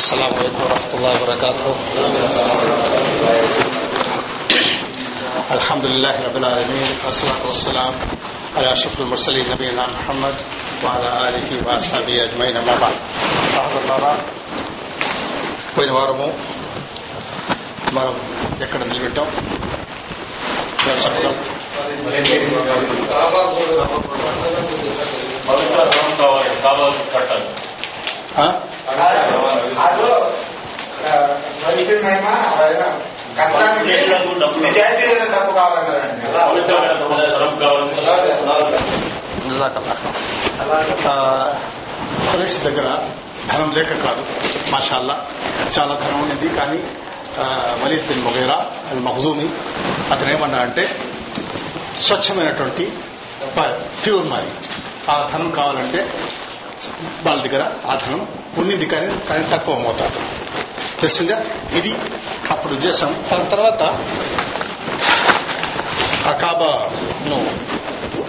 السلام عليكم ورحمة الله وبركاته الحمد لله رب العالمين والصلاة والسلام على أشرف المرسلين نبينا محمد وعلى آله وأصحابه أجمعين أما بعد సహోదరులారా పోయిన వారము మనం ఎక్కడ నిలబెట్టాం ఎవరు చెప్పగలరు? పవిత్ర ధనం కావాలి డబ్బు కావాలన్నారండి ఖురైష్ దగ్గర ధనం లేక కాదు. మాషాల్లా. చాలా ధనం ఉన్నది కానీ వలీద్ బిన్ ముగైరా అది మహజూమి అతను ఏమన్నా అంటే స్వచ్ఛమైనటువంటి ప్యూర్ మనీ. ఆ ధనం కావాలంటే వాళ్ళ దగ్గర ఆ ధనం ఉన్నది కానీ కానీ తక్కువ మోతాదు. తెలిసిందా ఇది అప్పుడు చేసాం దాని తర్వాత ఆ కాబాను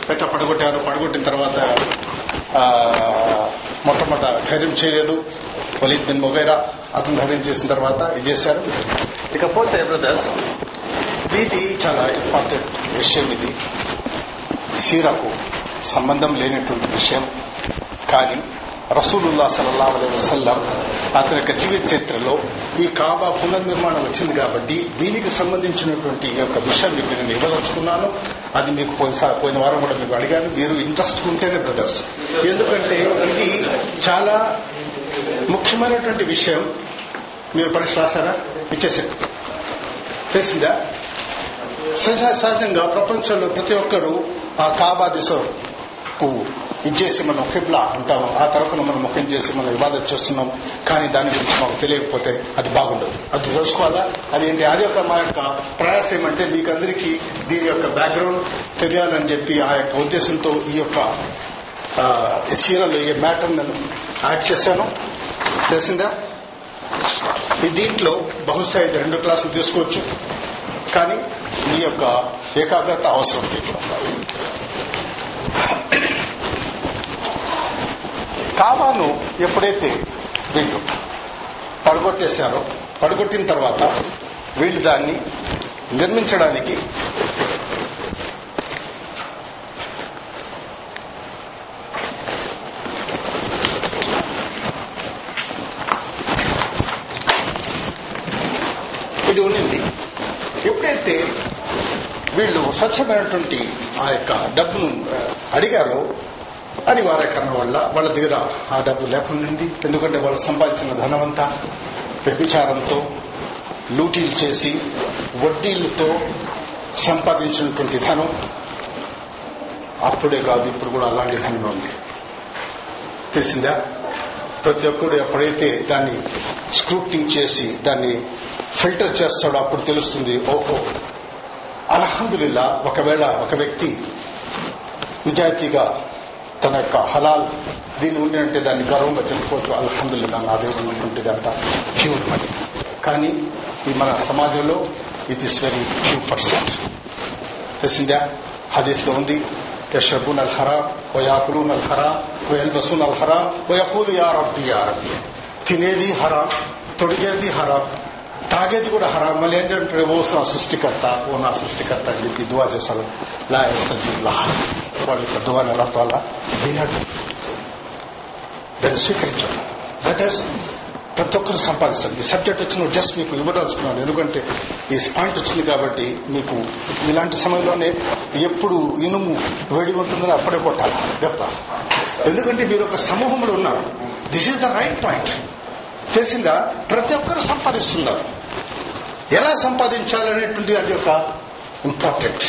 పెట్ట పడగొట్టారు. పడగొట్టిన తర్వాత మొట్టమొదట ధైర్యం చేయలేదు. వలీద్ బిన్ మొగైరా అతను ధైర్యం చేసిన తర్వాత ఇది చేశారు. ఇకపోతే బ్రదర్స్ ఇది చాలా ఇంపార్టెంట్ విషయం ఇది. సీరకు సంబంధం లేనటువంటి విషయం. కానీ రసూలుల్లా సల్లల్లా అలై వసల్లం అతని యొక్క జీవిత చరిత్రలో ఈ కాబా పునర్నిర్మాణం వచ్చింది కాబట్టి దీనికి సంబంధించినటువంటి ఈ యొక్క విషయం మీకు నేను ఇవ్వదలుచుకున్నాను. అది మీకు పోయినసారి పోయిన వారం కూడా మీకు అడిగాను. మీరు ఇంట్రెస్ట్ ఉంటేనే బ్రదర్స్. ఎందుకంటే ఇది చాలా ముఖ్యమైనటువంటి విషయం. మీరు పరీక్ష రాశారా? ఇచ్చేసారు తెలిసిందా? సహజ- సహజంగా ప్రపంచంలో ప్రతి ఒక్కరూ ఆ కాబా దిశకు ఇచ్చేసి మనం ఫిబ్లా అంటాము. ఆ తరఫున మనం ముఖం చేసి మనం ఇబాదత్ చేస్తున్నాం. కానీ దాని గురించి మాకు తెలియకపోతే అది బాగుండదు. అది తెలుసుకోవాలా? అదేంటి అది యొక్క మా యొక్క ప్రయాస ఏమంటే మీకందరికీ దీని యొక్క బ్యాక్గ్రౌండ్ తెలియాలని చెప్పి ఆ యొక్క ఉద్దేశంతో ఈ యొక్క సీరలో ఈ మ్యాటర్ నేను యాడ్ చేశాను. తెలిసిందా? ఈ దీంట్లో బహుశా ఇది రెండు క్లాసులు తీసుకోవచ్చు. కానీ మీ యొక్క ఏకాగ్రత అవసరం మీకు కావాను ఎప్పుడైతే వీళ్ళు పడగొట్టేశారో పడగొట్టిన తర్వాత వీళ్ళు దాన్ని నిర్మించడానికి ఇది ఉండింది. ఎప్పుడైతే వీళ్ళు స్వచ్ఛమైనటువంటి ఆ యొక్క డబ్బును అని అడిగారో అనివార్యకరణ వల్ల వాళ్ళ దగ్గర ఆ డబ్బు లేకుండా ఎందుకంటే వాళ్ళు సంపాదించిన ధనమంతా వ్యభిచారంతో లూటీలు చేసి వడ్డీలతో సంపాదించినటువంటి ధనం అప్పుడే కాదు ఇప్పుడు కూడా అలాంటి ధనం ఉంది. తెలిసిందా? ప్రతి ఒక్కరు ఎప్పుడైతే దాన్ని స్క్రూటింగ్ చేసి దాన్ని ఫిల్టర్ చేస్తాడో అప్పుడు తెలుస్తుంది ఓహో అలహందుల్లా ఒకవేళ ఒక వ్యక్తి నిజాయితీగా తన యొక్క హలాల్ దీని ఉండి అంటే దాన్ని గర్వంగా చెప్పుకోవచ్చు అల్హమ్దుల్లా నా దేవుడు ఉన్నటువంటిది అంత ప్యూర్ మనీ కానీ ఈ మన సమాజంలో it is very few percent తెలిసిందా హదీస్లో ఉంది. యషబూన్ అల్ హరా ఓ యాకులూన్ అల్ హరా హరామ్ వయల్బసూన్ అల్ హరామ్ వయకూలు యా రబ్బి యా రబ్బి. తినేది హరా తొడిగేది హరా. తాగేది కూడా హరాం. మళ్ళీ ఏంటంటే ఓ నా సృష్టికర్త ఓ నా సృష్టికర్త అని చెప్పి దువా చేస్తారు లా ఎస్తీ లా. యొక్క దువా నెల వల్ల వినడు. దాన్ని స్వీకరించాడు. బ్రదర్స్ ప్రతి ఒక్కరు సంపాదిస్తారు ఈ సబ్జెక్ట్ వచ్చిన జస్ట్ మీకు ఇవ్వదలుచుకున్నాను ఎందుకంటే ఈ పాయింట్ వచ్చింది కాబట్టి మీకు ఇలాంటి సమయంలోనే ఎప్పుడు ఇనుము వేడి ఉంటుందని అప్పుడే కొట్టాలి. దెబ్బ ఎందుకంటే మీరు ఒక సమూహంలో ఉన్నారు. This is the right point తెలిసిందా? ప్రతి ఒక్కరు సంపాదిస్తున్నారు. ఎలా సంపాదించాలనేటువంటి అది ఒక ఇంపార్టెంట్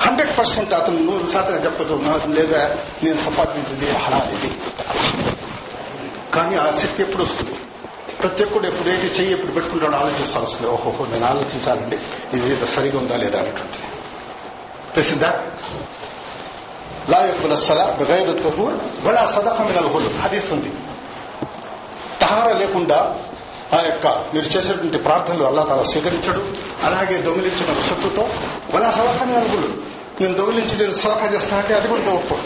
హండ్రెడ్ పర్సెంట్ అతను నూరు శాతం చెప్పదు నాకు లేదా నేను సంపాదించింది హలాల్ కానీ ఆ శక్తి ఎప్పుడు వస్తుంది? ప్రతి ఒక్కడు ఎప్పుడైతే చెయ్యి ఎప్పుడు పెట్టుకుంటాడో ఆలోచిస్తాను వస్తుంది. ఓహోహో నేను ఆలోచించాలండి. ఇది ఏదో సరిగా ఉందా లేదా అనేటువంటిది తెలిసిందా లా యొక్క సలా బగైరు తహూర్ వలా సదఫ మినల్ హుల్. హదీస్ ఉంది. తహార లేకుండా ఆ యొక్క మీరు చేసేటువంటి ప్రార్థనలు అల్లా తల స్వీకరించడు. అలాగే దొంగిలించిన శత్రుతో వలా సవకాన్ని అనుకుడు నేను దొంగిలించి నేను సలహా చేస్తానంటే అది కూడా దొరుకుతాం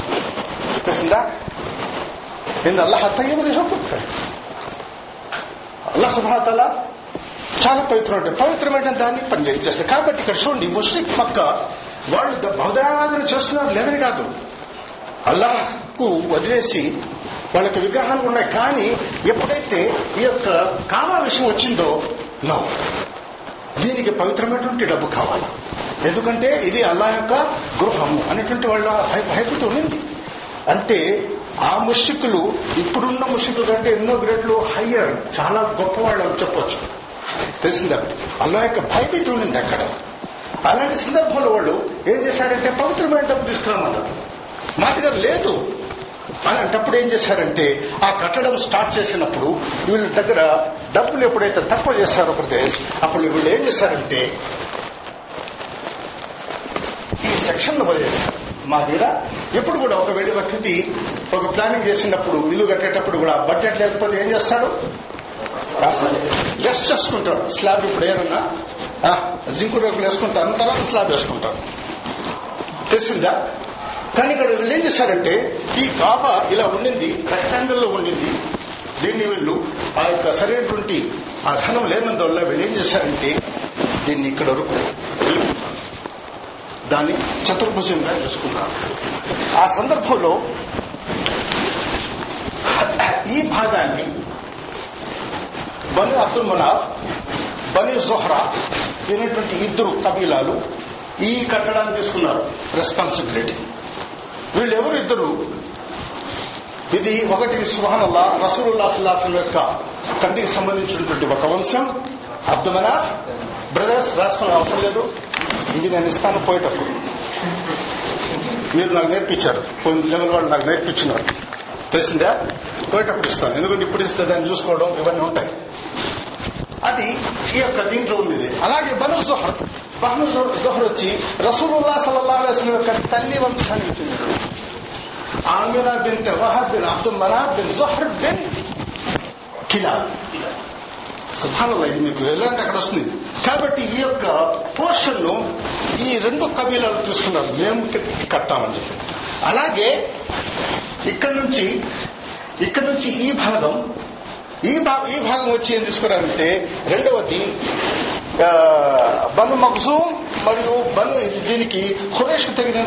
తెలిసిందా నేను అల్లా హత్తగే మరి అల్లా సుభాతల చాలా పవిత్రమైన పవిత్రమైన దాన్ని పనిచేయి కాబట్టి ఇక్కడ చూడండి ముస్లిం పక్క వాళ్ళు బహుదారాధన చేస్తున్నారు లేదని కాదు. అల్లాహకు వదిలేసి వాళ్ళకి విగ్రహాలు ఉన్నాయి. కానీ ఎప్పుడైతే ఈ యొక్క కామా విషయం వచ్చిందో నో. దీనికి పవిత్రమైనటువంటి డబ్బు కావాలి. ఎందుకంటే ఇది అల్లా యొక్క గృహము అనేటువంటి వాళ్ళ భయపడుతూ ఉండింది అంటే ఆ ముషికులు ఇప్పుడున్న ముషికుల కంటే ఎన్నో గ్రేడ్లు హయ్యర్ చాలా గొప్పవాళ్ళు అని చెప్పొచ్చు. తెలిసిందా? అల్లా యొక్క భయభీతి ఉండింది అక్కడ. అలాంటి సందర్భంలో వాళ్ళు ఏం చేశారంటే పవిత్రమైన డబ్బు తీసుకురామన్నారు. మా దగ్గర లేదు. అలాంటప్పుడు ఏం చేశారంటే ఆ కట్టడం స్టార్ట్ చేసినప్పుడు వీళ్ళ దగ్గర డబ్బులు ఎప్పుడైతే తక్కువ చేశారో ప్రదేశ్ అప్పుడు వీళ్ళు ఏం చేశారంటే ఈ సెక్షన్ వదిలేశారు. మా దగ్గర ఎప్పుడు కూడా ఒక వేడి వ్యక్తి ఒక ప్లానింగ్ చేసినప్పుడు ఇల్లు కట్టేటప్పుడు కూడా బడ్జెట్ లేకపోతే ఏం చేస్తాడు లెస్ చేసుకుంటాడు స్లాబ్ ఇప్పుడు ఏమన్నా? జింకు రేకులు వేసుకుంటారు. తర్వాత స్లాబ్ వేసుకుంటాను తెలిసిందా? కానీ ఇక్కడ వీళ్ళు ఏం చేశారంటే ఈ కాప ఇలా ఉండింది రెక్టాంగిల్లో ఉండింది. దీన్ని వీళ్ళు ఆ యొక్క సరైనటువంటి ఆ ధనం లేనందువల్ల వీళ్ళు ఏం చేశారంటే దీన్ని ఇక్కడ వరకు దాన్ని చతుర్భుజంగా చేసుకున్నారు. ఆ సందర్భంలో ఈ భాగాన్ని బను అబ్దుల్ మనాఫ్ బని జోహ్రా అనేటువంటి ఇద్దరు కబీలాలు ఈ కట్టడాన్ని తీసుకున్నారు రెస్పాన్సిబిలిటీ వీళ్ళెవరు ఇద్దరు? ఇది ఒకటి సుహానల్లా రసూలుల్లా సుల్లాసం యొక్క కంటికి సంబంధించినటువంటి ఒక వంశం. అబ్దుమనాస్ బ్రదర్స్ రాసుకునే అవసరం లేదు. ఇది నేను ఇస్తాను పోయేటప్పుడు. మీరు నాకు నేర్పించారు. పోయిన లెవెల్ వాళ్ళు నాకు నేర్పించినారు. తెలిసిందా? పోయేటప్పుడు ఇస్తాను. ఎందుకంటే ఇప్పుడు ఇస్తే దాన్ని చూసుకోవడం ఇవన్నీ ఉంటాయి. అది ఈ యొక్క దీంట్లో ఉంది అలాగే బను జోహర్. బహను జోహర్ వచ్చి రసూలుల్లా సల్లాహ్ అలైస్లం యొక్క తల్లి వంశానికి చెందినడు عامرة بنت وهب بن عبد المناف بن జోహర్ بن కిలాబ్ సుభానంలో ఇది మీకు ఎలాంటి అక్కడ వస్తుంది కాబట్టి ఈ యొక్క పోర్షన్ను ఈ రెండు కబీలాలు తీసుకున్నారు. మేము కట్టామని చెప్పి. అలాగే ఇక్కడ నుంచి ఇక్కడ నుంచి ఈ భాగం ఈ భాగం ఈ భాగం వచ్చి ఏం తీసుకున్నారంటే రెండవది బను మగ్జూమ్ మరియు బను దీనికి హురేష్ తగిన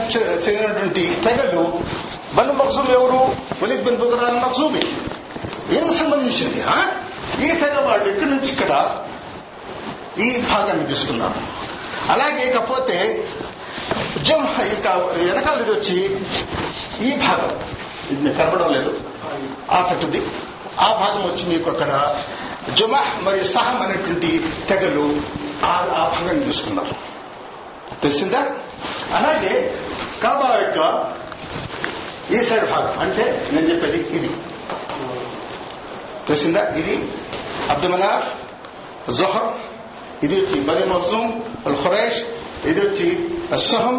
చెందినటువంటి తెగలు బను మగ్జూమ్ ఎవరు వలీద్ బిన్ బుదరాన్ మక్సూమి ఈయనకు సంబంధించింది ఆ? ఈ తెగ వాళ్ళు ఇక్కడి నుంచి ఇక్కడ ఈ భాగాన్ని తీసుకున్నారు అలాగే ఇకపోతే జమ్ ఇక వెనకాల ఇది వచ్చి ఈ భాగం ఇది మీకు కనపడం లేదు. ఆ తట్టుది ఆ భాగం వచ్చి మీకు అక్కడ జుమహ్ మరియు సహం అనేటువంటి తెగలు ఆ ఆ భాగాన్ని తీసుకున్నారు. తెలిసిందా? అలాగే కాబా యొక్క ఈ సైడ్ భాగం? అంటే నేను చెప్పేది ఇది. తెలిసిందా? ఇది అబ్దుమనాఫ్ జొహర్ ఇది వచ్చి బని మజూమ్ అల్ ఖురైష్ ఇది వచ్చి సహం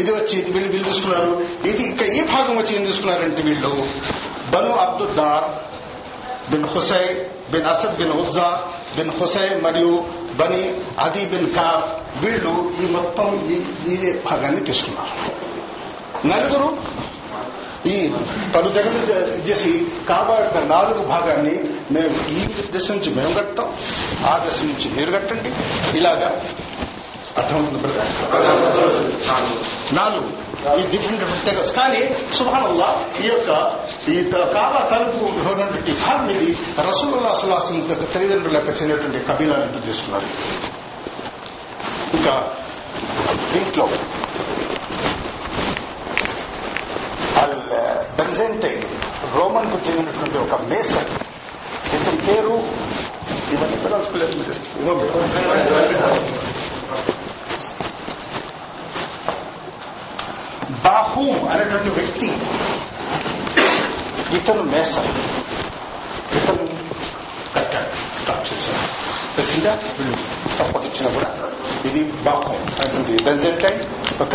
ఇది వచ్చి వీళ్ళు వీళ్ళు తీసుకున్నారు. ఇది ఇక ఈ భాగం వచ్చి ఏం తీసుకున్నారంటే వీళ్ళు? Banu Abduddar bin Husai bin Asad bin Uzza bin Husai మరియు బని అదీ బిన్ కార్ వీళ్ళు ఈ మొత్తం ఈ ఈ భాగాన్ని తీసుకున్నారు. నలుగురు ఈ పలు జగలు చేసి కాబా నాలుగు భాగాన్ని మేము ఈ దశ నుంచి మేము కట్టాం ఆ దశ నుంచి మీరు కట్టండి. ఇలాగా అర్థమవుతుంది నాలుగు. ఈ డిఫరెంట్ డిఫరెంట్ తెగస్ కానీ సుభానల్లా ఈ యొక్క ఈ కాబా తలుపు ఉన్నటువంటి భాగం ఇది రసూలుల్లా సుల్లాసం తల్లిదండ్రుల యొక్క చెందినటువంటి కబీలాలను చేస్తున్నారు. ఇంకా దీంట్లో బెన్జెంటైన్ రోమన్కు చెందినటువంటి ఒక మేసన్ ఇతని పేరు? ఇవన్నీ తెలుసుకోలేదు బాహూమ్ అనేటువంటి వ్యక్తి ఇతను మేసన్ ఇతను కట్టాడు స్టార్ట్ చేశాడు. తెలిసిందా? వీళ్ళు సపోర్ట్ ఇచ్చినా కూడా ఇది బాహూమ్ అనేటువంటి బెన్జెంటైన్ ఒక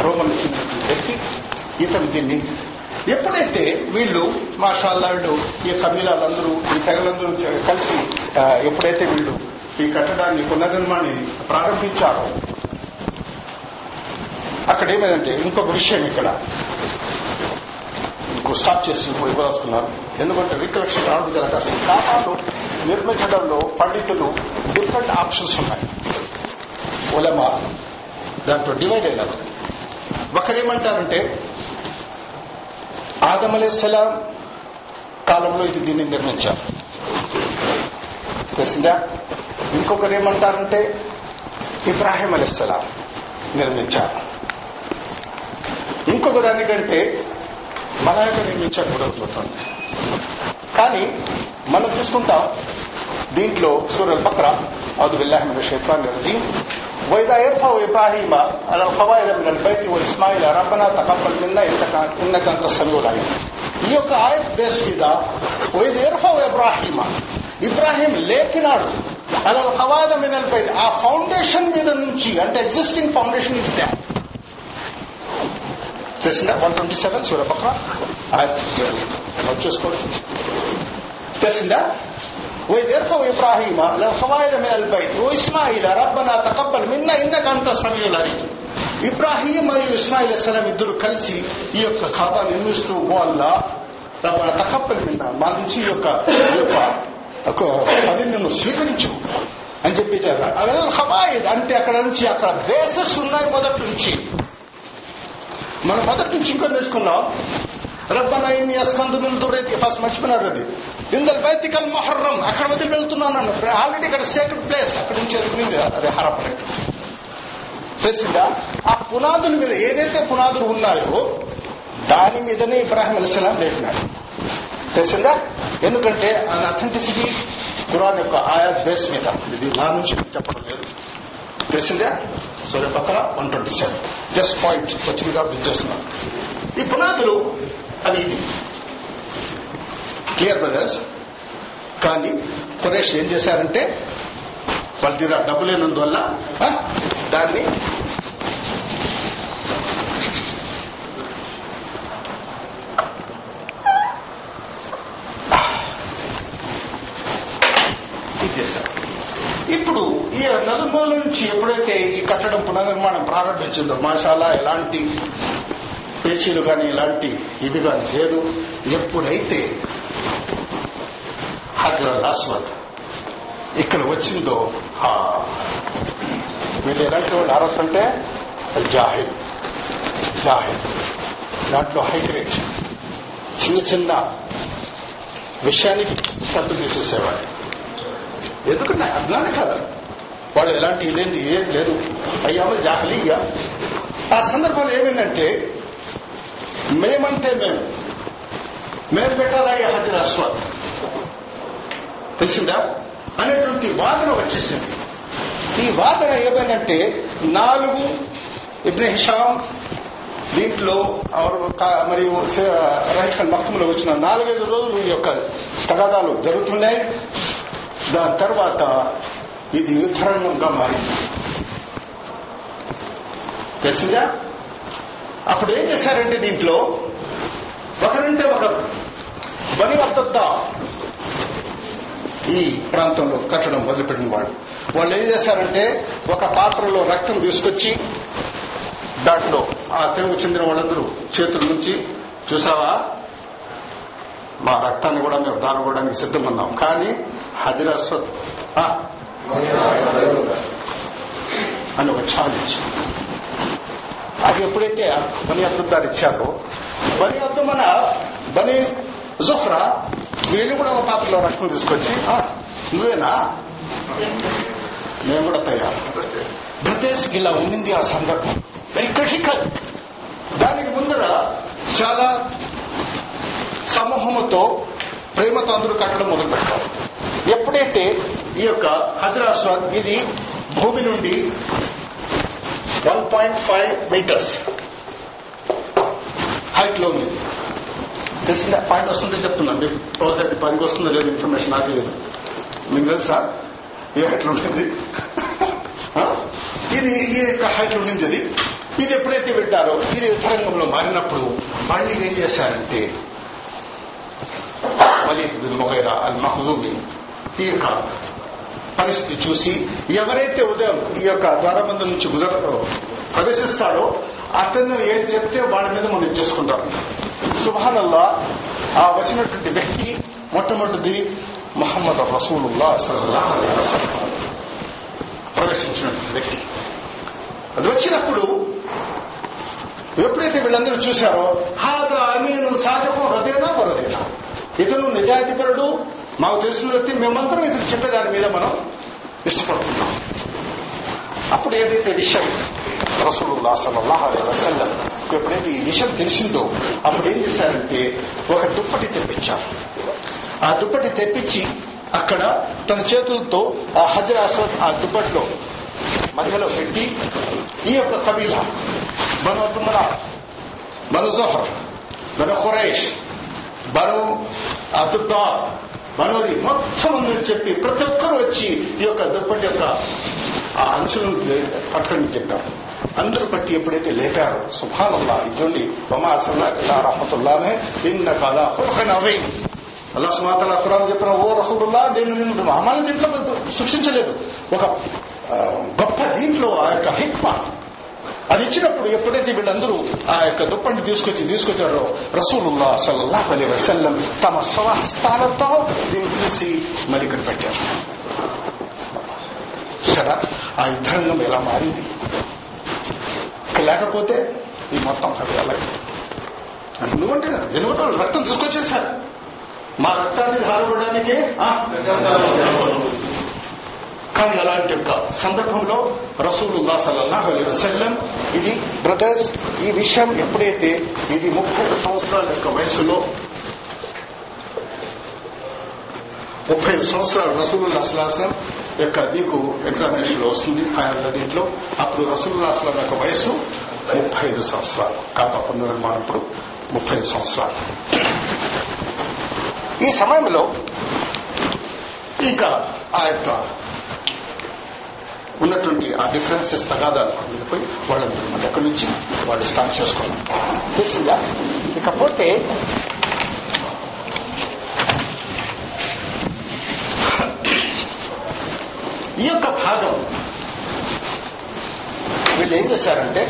రోమన్ చెందినటువంటి వ్యక్తి. ఇతను దీన్ని. ఎప్పుడైతే వీళ్ళు మాషాల్లా వీళ్ళు ఈ కబీలాలందరూ ఈ తెగలందరూ కలిసి ఎప్పుడైతే వీళ్ళు ఈ కట్టడాన్ని పునర్నిర్మాణాన్ని ప్రారంభించారో అక్కడ ఏమైందంటే ఇంకొక విషయం ఇక్కడ. ఇంకో స్టాప్ చేసి ఇవ్వదలుచుకున్నారు ఎందుకంటే రికలెక్షన్ రావడం కదా కాస్త కాపాడు నిర్మించడంలో పండితులు డిఫరెంట్ ఆప్షన్స్ ఉన్నాయి. ఒలమా దాంట్లో డివైడ్ అయినారు. ఒకరేమంటారంటే ఆదం అలైహిస్సలాం కాలంలో ఇది దీన్ని నిర్మించారు తెలిసిందా? ఇంకొకరు ఏమంటారంటే ఇబ్రాహీం అలైహిస్సలాం నిర్మించారు ఇంకొక దానికంటే మలాయక నిర్మించారు కూడా అవుతుంది కానీ మనం చూసుకుంటాం దీంట్లో సూర్యుల పక్ర అదు విల్లాహిమ షైతాన్ రజీం وإذا يرفع إبراهيم على القواعد من البيت وإسماعيل ربنا تقبل منا إنك أنت السميع العليم ఈ యొక్క ఆయత్ బేస్ మీద వైద్ ఇర్ఫా ఇబ్రాహీమ ఇబ్రాహీం లేపినాడు అలా కవాద మినల్ పైది ఆ ఫౌండేషన్ మీద నుంచి అంటే ఎగ్జిస్టింగ్ ఫౌండేషన్ ఇస్ దే తెలిసిందా వన్ ట్వంటీ సెవెన్ సూర్య పక్క ఆయత్ చూసుకోవచ్చు తెలిసిందా وإذ يرفع إبراهيم القواعد من البيت وإسماعيل ربنا تقبل منا إنك أنت السميع العليم ఇబ్రాహీం మరియు ఇస్మాయిల్ అస్సలాం ఇద్దరు కలిసి ఈ యొక్క ఖాతా నిర్మిస్తూ వాళ్ళ రబ్బన తకప్పలు విన్నా మా నుంచి ఈ యొక్క ఈ యొక్క ఒక పనిని నువ్వు స్వీకరించు అని చెప్పి హబాయిద్ అంటే అక్కడ నుంచి అక్కడ బేసెస్ ఉన్నాయి మొదటి నుంచి మనం మొదటి నుంచి ఇంకో నేర్చుకున్నాం రబ్బన ఇన్ని అస్కందు దుర్రైతి ఫస్ట్ మర్చిపోయినారు అది ఇందల్ బైతికల్ మహర్రం అక్కడ వదిలి వెళ్తున్నాను ఆల్రెడీ ఇక్కడ సేక్రెడ్ ప్లేస్ అక్కడ నుంచి వెళ్ళింది అది హరప్ తెలిసిందా? ఆ పునాదుల మీద ఏదైతే పునాదులు ఉన్నాయో దాని మీదనే ఇబ్రాహిం అలీస్లాం లేపినాడు. తెలిసిందా? ఎందుకంటే ఆ అథెంటిసిటీ ఖురాన్ యొక్క ఆయా బేస్ మీద. ఇది నా నుంచి చెప్పడం లేదు. తెలిసిందా? సూర్య పక్కన one twenty seven. Just point వచ్చింది కాబట్టి చేస్తున్నాను ఈ పునాదులు అవి క్లియర్ బ్రదర్స్? కానీ కురేష్ ఏం చేశారంటే వాళ్ళ దగ్గర డబ్బు లేనందువల్ల దాన్ని ఇప్పుడు ఈ నలుమూల నుంచి ఎప్పుడైతే ఈ కట్టడం పునర్నిర్మాణం ప్రారంభించిందో మాషాలా ఎలాంటి పేచీలు కానీ ఇలాంటి ఇవి కానీ లేదు. ఎప్పుడైతే హజర్ అస్వద్ ఇక్కడ వచ్చిందో ఆ, వీళ్ళు ఎలాంటి వాళ్ళు అరస్ అంటే జాహిద్ జాహిద్. దాంట్లో హైగ్రేట్ చిన్న చిన్న విషయానికి సత్తు తీసేసేవాడు ఎందుకంటే అజ్ఞానం కాదు. వాళ్ళు ఎలాంటి ఇదేంటి ఏం లేదు. అయ్యామో జాహలీగా ఆ సందర్భంలో ఏమైందంటే మేమంటే మేము మేము పెట్టాలయ్యా హజర్ అస్వాద్ తెలిసిందా? అనేటువంటి వాదన వచ్చేసింది. ఈ వాదన ఏమైందంటే నాలుగు ఇబ్న హిషాం దీంట్లో మరియు రైఖన్ మక్తంలో వచ్చిన నాలుగైదు రోజులు ఈ యొక్క తగాదాలు జరుగుతున్నాయి. దాని తర్వాత ఇది యుద్ధరంగంగా మారింది. తెలిసిందా? అప్పుడు ఏం చేశారంటే దీంట్లో ఒకరంటే ఒకరు బని అబ్దుద్దా ఈ ప్రాంతంలో కట్టడం మొదలుపెట్టిన వాళ్ళు. వాళ్ళు ఏం చేశారంటే ఒక పాత్రలో రక్తం తీసుకొచ్చి దాంట్లో ఆ తెలుగు చెందిన వాళ్ళందరూ చేతుల నుంచి చూసావా? మా రక్తాన్ని కూడా మేము దానకోవడానికి సిద్ధమన్నాం. కానీ హజరాస్వత్ అని ఒక ఛాలెంజ్. అది ఎప్పుడైతే బని అబ్దుల్దార్ ఇచ్చారో బని అబ్దు మన బని జుహ్రా వీళ్ళు కూడా ఒక పాత్రలో రక్తం తీసుకొచ్చి నువ్వేనా? మేము కూడా తయారు. బ్రదేశ్కి ఇలా ఉండింది ఆ సందర్భం. Very critical. దానికి ముందర చాలా సమూహముతో ప్రేమతో అందరూ కట్టడం మొదలు పెట్టారు. ఎప్పుడైతే ఈ యొక్క హజరాస్వాద్ ఇది భూమి నుండి వన్ పాయింట్ ఫైవ్ మీటర్స్ హైట్లో ఉంది. తెలిసిందా పాయింట్ వస్తుందో చెప్తున్నాను. మీకు రోజు పనికి వస్తుందో లేదు ఇన్ఫర్మేషన్ నాకు లేదు. మీకు తెలుసా? ఏ హైట్లో ఉంటుంది? ఇది ఈ యొక్క హైట్లో ఉండింది. ఇది ఇది ఎప్పుడైతే పెట్టారో ఇది యుద్ధరంగంలో మారినప్పుడు మళ్ళీ ఏం చేశారంటే వలీద్ బిన్ ముగైరా అల్ మహదూమి ఈ యొక్క పరిస్థితి చూసి ఎవరైతే ఉదయం ఈ యొక్క ద్వారబంధం నుంచి గుజర ప్రవేశిస్తాడో అతను ఏం చెప్తే వాళ్ళ మీద మనం చేసుకుంటాం. సుభానల్లా ఆ వచ్చినటువంటి వ్యక్తి మొట్టమొదటిది మొహమ్మద్ రసూలుల్లా సల్లల్లాహు అలైహి వ్యక్తి. అది వచ్చినప్పుడు ఎప్పుడైతే వీళ్ళందరూ చూశారో హాదా అమీను శాసకం హృదయనా వరదేనా ఇతను నిజాయితీపరుడు మాకు తెలిసిన వ్యక్తి మేమందరం ఇతను చెప్పేదాని మీద మనం ఇష్టపడుతున్నాం. అప్పుడు ఏదైతే విషయం రసూలుల్లా సల్లల్లాహు అలైహి వసల్లం ఎప్పుడైతే ఈ విషయం తెలిసిందో అప్పుడు ఏం చేశారంటే ఒక దుప్పటి తెప్పించారు. ఆ దుప్పటి తెప్పించి అక్కడ తన చేతులతో ఆ హజర్ అసద్ ఆ దుప్పట్లో మధ్యలో పెట్టి ఈ యొక్క కబీలా బను తుమరా బను జోహర్ బను ఖురేష్ బను అబ్దుద్దార్ బనుది మొత్తం అందరూ చెప్పి ప్రతి ఒక్కరు వచ్చి ఈ యొక్క దుప్పటి యొక్క ఆ అంచులను పట్టుకొని చెప్పారు. అందరూ పట్టి ఎప్పుడైతే లేపారో సుభానల్లా ఇదండి బొమ్మా సల్లా రహమతుల్లానే ఇన్న కాదా అవై అల్లా సుమాతల ఖురాన్ చెప్పిన ఓ రసూలుల్లా నేను నిన్ను అమలు దీంట్లో సృష్టించలేదు ఒక ఆ, గొప్ప దీంట్లో ఆ యొక్క హిక్మా. అది ఇచ్చినప్పుడు ఎప్పుడైతే వీళ్ళందరూ ఆ యొక్క దుప్పండి తీసుకొచ్చి తీసుకొచ్చారో రసూలుల్లా సల్లా అలీ వసల్లం తమ స్వహస్తాలతో దీన్ని తీసి మరి ఇక్కడ పెట్టారు. సరే ఆ యుద్ధరంగం ఎలా మారింది? లేకపోతే ఈ మొత్తం అది అలాగే ఎందుకంటే ఎందుకంటే రక్తం తీసుకొచ్చేసారు మా రక్తాన్ని ధారవడానికి కానీ అలాంటి యొక్క సందర్భంలో రసూలుల్లా సల్లల్లాహు అలైహి వసల్లం ఇది బ్రదర్స్ ఈ విషయం ఎప్పుడైతే ఇది ముప్పై సంవత్సరాల యొక్క వయసులో ముప్పై సంవత్సరాలు రసూలుల్లా అసలాసం యొక్క నీకు ఎగ్జామినేషన్లో వస్తుంది ఫైనల్ దీంట్లో. అప్పుడు రసూలుల్లా అసలం యొక్క వయసు ముప్పై ఐదు సంవత్సరాలు. కాపా పునర్నిర్మాణం ముప్పై ఐదు సంవత్సరాలు. ఈ సమయంలో ఇంకా ఆ యొక్క ఉన్నటువంటి ఆ డిఫరెన్సెస్ తగాదాలు వెళ్ళిపోయి వాళ్ళు మన దగ్గర నుంచి వాళ్ళు స్టార్ట్ చేసుకోవాలి. తెలిసిందా? ఇకపోతే ఈ యొక్క భాగం వీళ్ళు ఏం చేశారంటే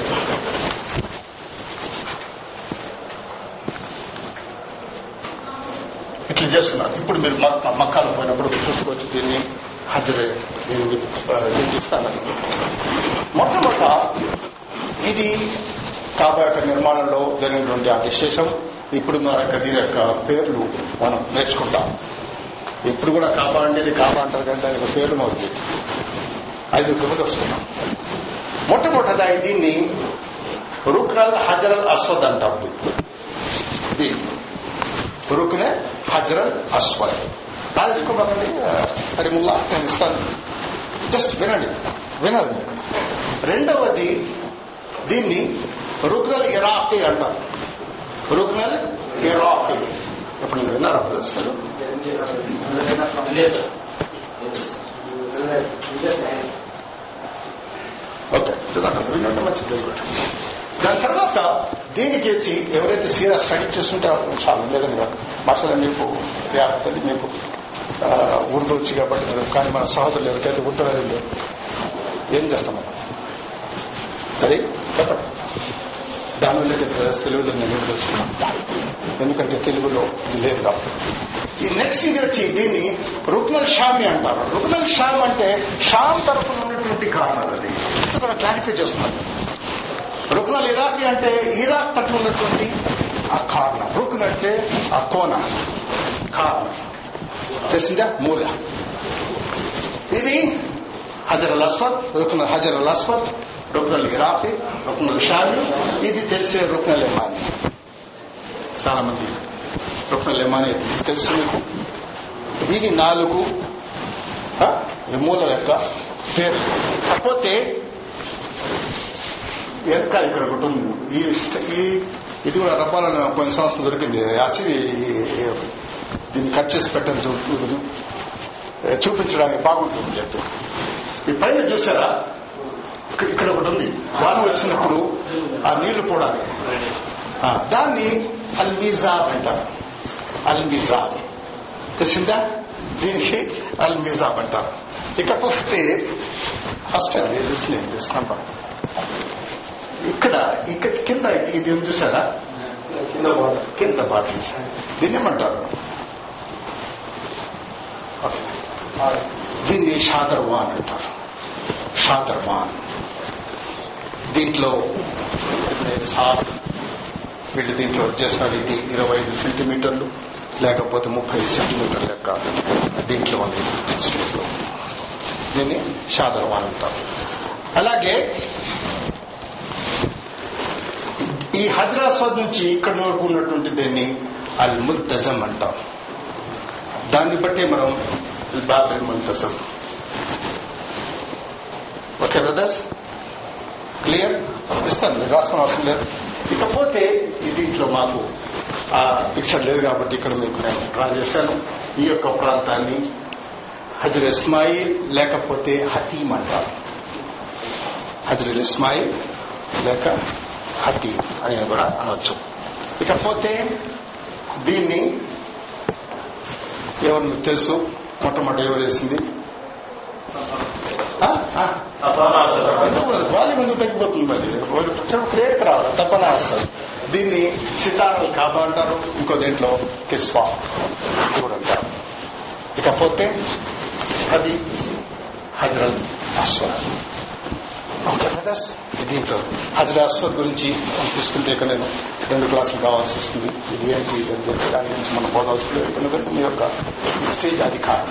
ఇట్లా చేస్తున్నారు. ఇప్పుడు మీరు మక్కాలు పోయినప్పుడు చూసుకోవచ్చు దీన్ని. హజరే దీన్ని ఆ, మొట్టమొదట ఇది కాబా యొక్క నిర్మాణంలో జరిగినటువంటి ఆ విశేషం. ఇప్పుడు మన యొక్క దీని యొక్క పేర్లు మనం నేర్చుకుంటాం. ఇప్పుడు కూడా కాబా అనేది కంటే అంటారు కానీ దాని యొక్క పేర్లు మాకు ఐదు కిందకి వస్తున్నాం మొట్టమొదట దీన్ని రుక్నల్ హజరల్ అస్వద్ అంటాం. రుక్నే హజరల్ అస్వద్. రాజుకోబాకండి హరిముల్లా నేను ఇస్తాను. జస్ట్ వినండి వినండి. రెండవది దీన్ని రుక్నల్ ఇరాకీ అంటారు. రుక్నల్ ఇరాకీ. ఇప్పుడు మీరు విన్నారా అసలు లేదు. ఓకే చూద్దాం. వినండి మంచిది దాని తర్వాత దీనికి వచ్చి ఎవరైతే సీరియస్ స్టడీ చేస్తుంటే చాలా లేదని కాదు భాషలో మీకు వ్యాప్తి మీకు ఉర్దూ వచ్చి కాబట్టి కానీ మన సహోదరులు ఎవరికైతే ఉర్దూ లేదు. ఏం చేస్తాం సరే చెప్పండి. దానివల్ల తెలుగులో నేను తెలుసుకున్నాను ఎందుకంటే తెలుగులో లేదు కాబట్టి. ఈ నెక్స్ట్ ఇది వచ్చి దీన్ని రుక్నల్ షామి అంటారు. రుక్నల్ షామ్ అంటే షామ్ తరఫున ఉన్నటువంటి కారణాలు అది. ఇక్కడ క్లారిఫై చేస్తున్నాను రుక్నల్ ఇరాకీ అంటే ఇరాక్ తట్టు ఉన్నటువంటి ఆ కారణం. రుక్న్ అంటే ఆ కోన కారణం. తెలిసిందా మూల ఇది Hajar al Aswad Rukn Hajar al Aswad Rukn al Iraqi Rukn al Shami ఇది తెలిసే రుక్నల్ ఎమాని చాలా మంది రుక్నల్ ఎమాని తెలుసు మీకు ఇవి నాలుగు మూల యొక్క పేరు కాకపోతే ఎక్క ఇక్కడ ఒకటి ఉంది ఈ ఇది కూడా రబ్బాలని కొన్ని సంవత్సరం దొరికింది యాసిరి దీన్ని కట్ చేసి పెట్టని చూ- చూపించడానికి బాగుంటుంది చెప్పి ఈ పైన చూసారా? ఇక్కడ- ఒకటి ఉంది. వాన వచ్చినప్పుడు ఆ నీళ్ళు ఆ, దాన్ని అల్మీజాబ్ అంటారు. అల్మీజాబ్ తెలిసిందా? దీనికి అల్మీజాబ్ అంటారు. ఇకపోతే ఫస్ట్ దిస్ నంబర్ ఇక్కడ ఇక్కడ కింద ఇది చూసారా? కింద బాటిల్. దీన్ని ఏమంటారు? దీన్ని షాదర్వాన్ అంటారు. షాదర్వాన్. దీంట్లో వీళ్ళు దీంట్లో చేసినది ఇది ఇరవై ఐదు సెంటీమీటర్లు లేకపోతే ముప్పై ఐదు సెంటీమీటర్ల యొక్క దీంట్లో ఉంది స్లిప్లో దీన్ని షాదర్వాన్ అంటారు. అలాగే ఈ హజరాస్వాద్ నుంచి ఇక్కడి వరకు ఉన్నటువంటి దీన్ని అల్ ముల్తజం అంటాం దాన్ని బట్టి మనం బాబర్ ముల్తజం ఓకే బ్రదర్స్? క్లియర్? ఇస్తాను మీరు అవసరం లేదు. ఇకపోతే ఇది దీంట్లో మాకు ఆ పిక్చర్ లేదు కాబట్టి ఇక్కడ మీకు నేను డ్రా చేశాను ఈ యొక్క ప్రాంతాన్ని హజర్ ఇస్మాయిల్ లేకపోతే హతీమ్ అంటారు. హజర్ ఇస్మాయిల్ లేక హతీమ్ అని కూడా అనవచ్చు ఇకపోతే దీన్ని ఎవరు మీకు తెలుసు? మొట్టమొదటి ఎవరు వేసింది? ఆ? ఆ. వాల్యూమ్ ఎందుకు తగ్గిపోతుంది మరి. క్రియేట్ రావాలి. తప్పనే వస్తుంది దీన్ని సితారల్ కాబా అంటారు. ఇంకో దీంట్లో? కిస్వా. కూడా అంటారు ఇకపోతే అది హజరత్ అస్వద్ ఓకే బ్రదర్స్ దీంట్లో హజరత్ అస్వద్ గురించి మనం తీసుకుంటే ఇక్కడ నేను రెండు క్లాసులు కావాల్సి వస్తుంది. ఇది ఏంటి చెప్పి దాని గురించి మనం పోదాల్సి ఎందుకంటే మీ యొక్క స్టేజ్ అధికారం.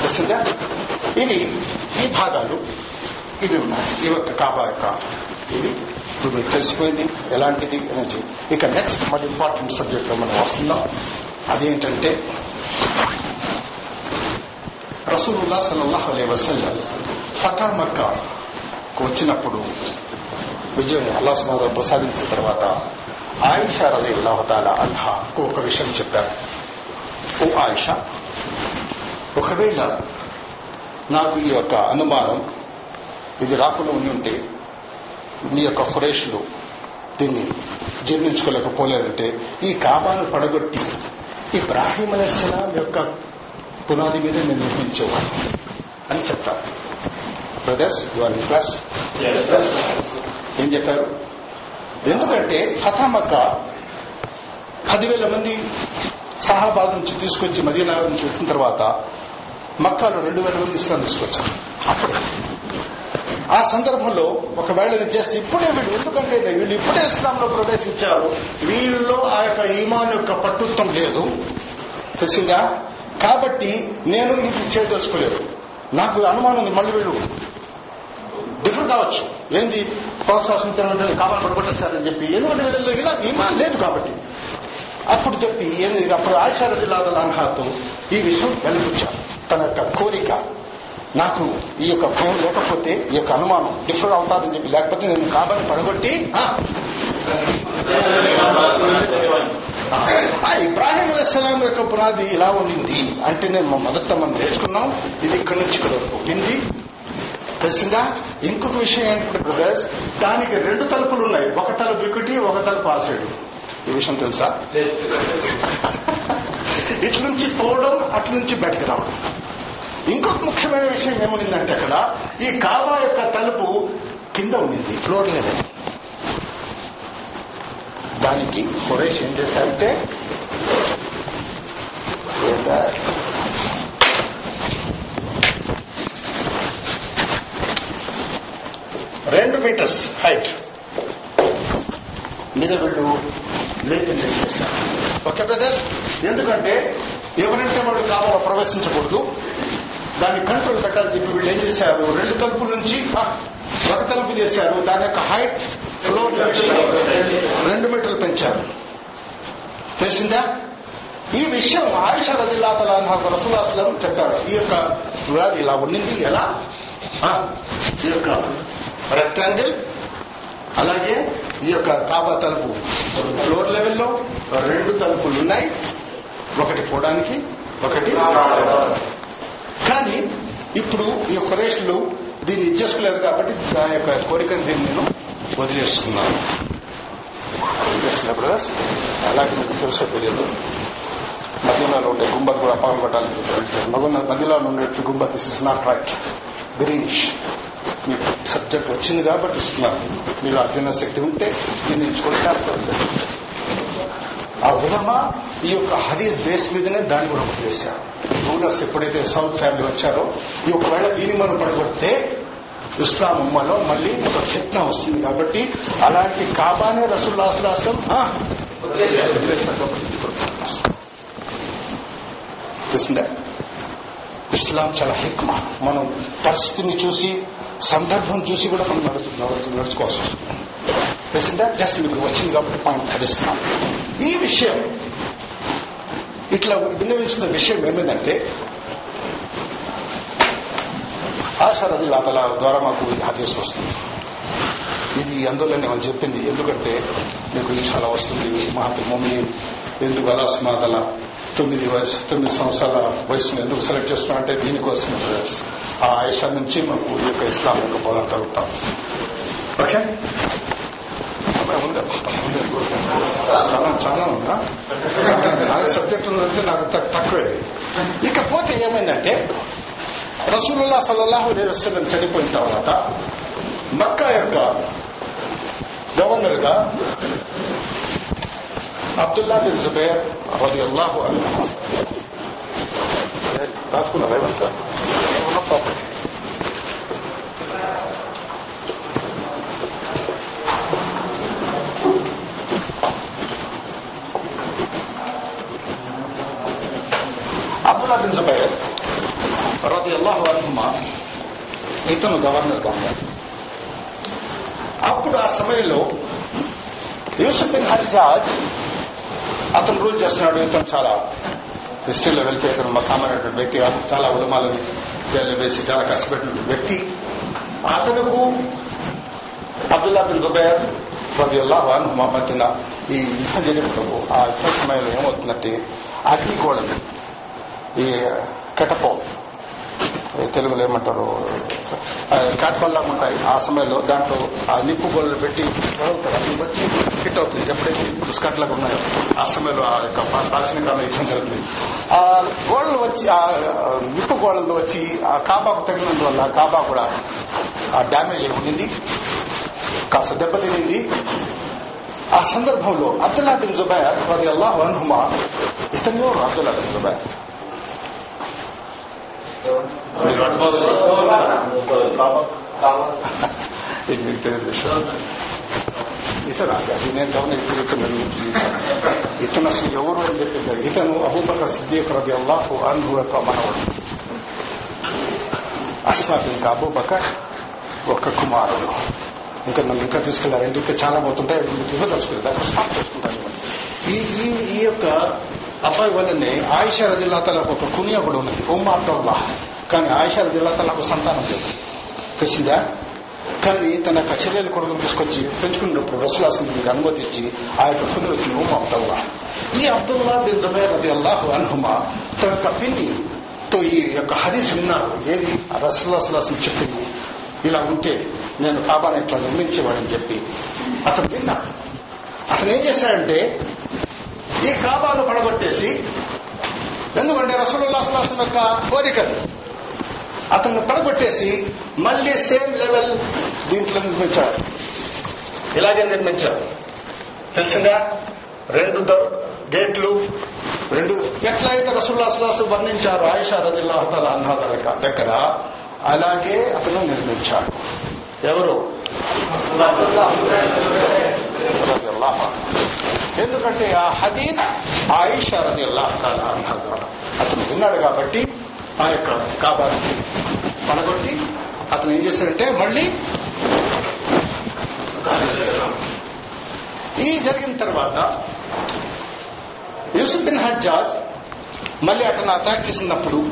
తెలిసిందా ఇది ఈ భాగాలు ఇవి ఉన్నాయి. ఈ యొక్క కాబా యొక్క ఇది ఇప్పుడు మీకు తెలిసిపోయింది ఎలాంటిది అనేది. ఇక నెక్స్ట్ మరి ఇంపార్టెంట్ సబ్జెక్ట్లో మనం వస్తున్నాం. అదేంటంటే రసూలుల్లా సల్లాహ్ అలే వసల్ ఫతా మక్కా వచ్చినప్పుడు విజయం అల్లా సుమాధం ప్రసాదించిన తర్వాత ఆయిషా రలి అల్లాహతాల అల్హాకు ఒక విషయం చెప్పారు. ఓ ఆయిషా ఒకవేళ నాకు ఈ యొక్క అనుమానం ఇది రాకుండా ఉండి ఉంటే మీ యొక్క ఫ్రెష్లు దీన్ని జీర్ణించుకోలేకపోలేదంటే ఈ కాబాను పడగొట్టి ఇబ్రాహీం అలైస్లాం యొక్క పునాది మీద నేను నిర్మించేవాడు అని చెప్తారు. బ్రదర్స్ యువర్ క్లాస్ ఏం చెప్పారు ఎందుకంటే ఫతామక్క పదివేల మంది సహాబాద్ నుంచి తీసుకొచ్చి మదీనా నుంచి వచ్చిన తర్వాత మక్కాలో రెండు వేల మంది ఇస్లాం తీసుకొచ్చారు. అప్పుడు. ఆ సందర్భంలో ఒకవేళ చేస్తే ఇప్పుడే వీళ్ళు ఎందుకంటే వీళ్ళు ఇప్పుడే ఇస్లాంలో ప్రవేశించారు. వీళ్ళలో ఆ యొక్క ఈమాన్ యొక్క పట్టుత్వం లేదు. తెలిసిందా? కాబట్టి నేను ఇది చేయదలుచుకోలేదు నాకు అనుమానం ఉంది, మళ్ళీ వీళ్ళు కావచ్చు. ఏంది? ప్రోత్సహించడం కావాలి పడగొట్టేశారని చెప్పి ఎందుకంటే వీళ్ళలో ఇలా ఈమాన్ లేదు కాబట్టి. అప్పుడు చెప్పి ఏంది? అప్పుడు ఆచార్య జిల్లాల అన్హాతో ఈ విషయం వెలిపించారు. తన యొక్క కోరిక. నాకు ఈ యొక్క భయం లేకపోతే ఈ యొక్క అనుమానం డిఫరెంట్ అవుతారని చెప్పి లేకపోతే నేను కాబట్టి పడగొట్టి ఇబ్రాహిం అలైస్లాం యొక్క పునాది ఇలా ఉండింది. అంటే నేను మా మొదట మనం నేర్చుకున్నాం ఇది ఇక్కడి నుంచి ఇక్కడ వరకు తెలిసిందా? ఇంకొక విషయం ఏంటంటే బ్రదర్స్ దానికి రెండు తలుపులు ఉన్నాయి. ఒక తలుపు ఇక్కటి ఒక తలుపు ఆ సైడు. ఈ విషయం తెలుసా? ఇట్ల నుంచి పోవడం అట్ల నుంచి బయటకు రావడం. ఇంకొక ముఖ్యమైన విషయం ఏముందంటే అక్కడ ఈ కాబా యొక్క తలుపు కింద ఉండింది ఫ్లోర్ లెవెల్ దానికి ఖురేష్ ఏం చేశారంటే రెండు మీటర్స్ హైట్ మీద వీళ్ళు ఓకే బ్రదర్స్ ఎందుకంటే ఎవరంటే వాళ్ళు కావాలో ప్రవేశించకూడదు. దాన్ని కంట్రోల్ పెట్టాలని చెప్పి వీళ్ళు ఏం చేశారు? రెండు తలుపుల నుంచి ఒక తలుపు చేశారు. దాని యొక్క హైట్ ఫ్లోర్ నుంచి రెండు మీటర్లు పెంచారు. తెలిసిందా? ఈ విషయం ఆయుష రజిల్లా రసూలాస్లం చెప్పారు. ఈ యొక్క వ్యాధి ఇలా ఉండింది. ఎలా? ఈ యొక్క రెక్టాంగిల్ అలాగే ఈ యొక్క కాబా తలుపు ఫ్లోర్ లెవెల్లో రెండు తలుపులు ఉన్నాయి. ఒకటి పోవడానికి ఒకటి కానీ ఇప్పుడు ఈ కొరేషులు దీన్ని ఇచ్చేసుకోలేరు కాబట్టి దాని యొక్క కోరికను దీన్ని నేను వదిలేస్తున్నాను. వదిలేస్తున్నా అలాగే మీకు తెలుసో తెలియదు. మధ్యలో ఉండే గుంబర్ కూడా అపాలు పట్టాలని మగున్న ఉండే గుంబత్ this is not right greenish మీకు సబ్జెక్ట్ వచ్చింది కాబట్టి ఇస్తున్నాను మీరు అర్జున శక్తి ఉంటే దీన్ని ఎంచుకోవడానికి ఆ ఉలమా ఈ యొక్క హదీస్ బేస్ మీదనే దాన్ని కూడా చేశారు రూలర్స్ ఎప్పుడైతే సౌత్ ఫ్యామిలీ వచ్చారో ఈ ఒకవేళ దీన్ని మనం పడగొడితే ఇస్లాం ఉమ్మలో మళ్ళీ ఒక ఫిత్న వస్తుంది కాబట్టి అలాంటి కాబానే రసుల్లాసులాసం తెలిసిందా ఇస్లాం చాలా హిక్మా మనం పరిస్థితిని చూసి సందర్భం చూసి కూడా మనం నడుచు నడుచు- నడుచుకోవచ్చు. తెలిసిందా జస్ట్ మీకు వచ్చింది కాబట్టి పాయింట్ ధరిస్తున్నాం ఈ విషయం ఇట్లా వినియోగించిన విషయం ఏమైందంటే ఆశారది లాతల ద్వారా మాకు ఆదేశం వస్తుంది. ఇది అందులో మనం చెప్పింది. ఎందుకంటే మీకు ఇది చాలా వస్తుంది మహాత్మ ఎందుకు అలా సుమాతల తొమ్మిది వయసు తొమ్మిది సంవత్సరాల వయసును ఎందుకు సెలెక్ట్ చేస్తున్నా అంటే దీనికోసం ఆ ఆయుష నుంచి మనకు ఈ యొక్క ఇస్లాం యొక్క బోధన జరుగుతాం. ఓకే? చాలా చాలా ఉందా? చాలా నాకు సబ్జెక్ట్ ఉందంటే నాకు తక్కువే. ఇకపోతే ఏమైందంటే రసూలుల్లా సల్లల్లాహు అలైహి చనిపోయిన తర్వాత మక్కా యొక్క గవర్నర్గా అబ్దుల్లా బిన్ జుబైర్ రలియల్లాహు అన్హు రాసుకున్నారా ఇవంతా ఉన్న పాపం. అబ్దుల్లా బిన్ జుబైర్ రలియల్లాహు అన్హుమా ఇతను గవర్నర్గా ఉన్నారు అప్పుడు ఆ సమయంలో యూసుఫ్ బిన్ హజ్జాజ్ అతను రూల్ చేస్తున్నాడు ఇతను చాలా హిస్టరీలో వెళ్తే ఇతను మా సామాన్యటువంటి వ్యక్తి చాలా ఉలమాలని జైల్లో వేసి చాలా కష్టపెట్టిన వ్యక్తి. అతనుకు అబ్దుల్లా బిన్ దుబైర్ ప్రతి అల్లాహ్ మధ్యన ఈ యుద్ధం జరిగినప్పుడు ఆ యుద్ధ సమయంలో ఏమవుతుందంటే అగ్నిగోళం ఈ కటపో తెలుగులో ఏమంటారు? కాట్పల్లాగా ఉంటాయి. ఆ సమయంలో దాంట్లో ఆ నిప్పు గోళ్ళు పెట్టి వదులుతారు. అది వచ్చి హిట్ అవుతుంది ఎప్పుడైతే ఇప్పుడు ఉన్నాయో ఆ సమయంలో ఆ యొక్క ప్రాచీన కాలం యుద్ధం జరుగుతుంది. ఆ గోళ్ళు వచ్చి ఆ నిప్పు గోళ్ళలో వచ్చి ఆ కాబాకు తగిలినందువల్ల కాబా కూడా ఆ డ్యామేజ్ అయి ఉండింది. కాస్త దెబ్బతినింది. ఆ సందర్భంలో అబ్దుల్లా బిన్ జుబైర్ అది అల్లాహ్ అన్హుమా ఇతను అబ్దుల్లా బిన్ జుబైర్. మీరు అనుభవం ఇది మీకు తెలియదు విషయం ఇతను అది నేను గమనించి ఇతను ఇతను అసలు ఎవరు అని చెప్పి ఇతను అబూబకర్ సిద్దీక్ రబి అల్లాహు అన్హు యొక్క మనవడు అస్మా ఇంకా అబూబకర్ ఒక కుమారుడు ఇంకా నన్ను ఇంకా తీసుకెళ్ళారు ఇంకా చాలా పోతుంటాయి మీకు ఇవ్వదలుచుకోలేదు అక్కడ స్టాప్ చేసుకుంటాను ఈ ఈ ఈ యొక్క అబ్బాయి వల్లనే ఆయిషా రజిల్లా తలకు ఒక కునియా కూడా ఉన్నది. ఉమ్మ అబ్దుల్లా. కానీ ఆయిషా రజిల్లా తలకు సంతానం లేదు. తెలిసిందా? కానీ తన యొక్క చెల్లెలు కొడుకును తీసుకొచ్చి పెంచుకున్నప్పుడు రసులాసింది అనుమతి ఇచ్చి ఆ యొక్క కుని వచ్చిన ఉమ్మ అబ్దుల్లా. ఈ అబ్దుల్లా బిన్ దుబైర్ రది అల్లాహు అన్హుమా తన యొక్క పిన్నితో ఈ యొక్క హరీస్ విన్నాడు. ఏది? రసులాసులాసం చెప్పింది. ఇలా ఉంటే నేను కాబాని ఇట్లా నిర్మించేవాడని చెప్పి. అతను విన్నాడు. అతను ఏం చేశాడంటే ఈ కాబాను పడగొట్టేసి ఎందుకంటే రసూలుల్లాహం యొక్క కోరికది అతన్ని పడగొట్టేసి మళ్ళీ సేమ్ లెవెల్ దీంట్లో నిర్మించాడు ఇలాగే నిర్మించాడు తెలిసిందా? రెండు గేట్లు. రెండు ఎట్లయితే రసూల్లాహం వర్ణించారు ఆయిషా రదిల్లాహతాల అన్న దగ్గర అలాగే అతను నిర్మించాడు. ఎవరు. ఎందుకంటే ఆ హదీద్ ఆయిషా రది అతను విన్నాడు కాబట్టి ఆ యొక్క కాబాన్ని పడగొట్టి అతను ఏం చేశాడంటే మళ్ళీ ఈ జరిగిన తర్వాత యూసుఫ్ బిన్ హజ్జాజ్ మళ్ళీ అతను అటాక్ చేసినప్పుడు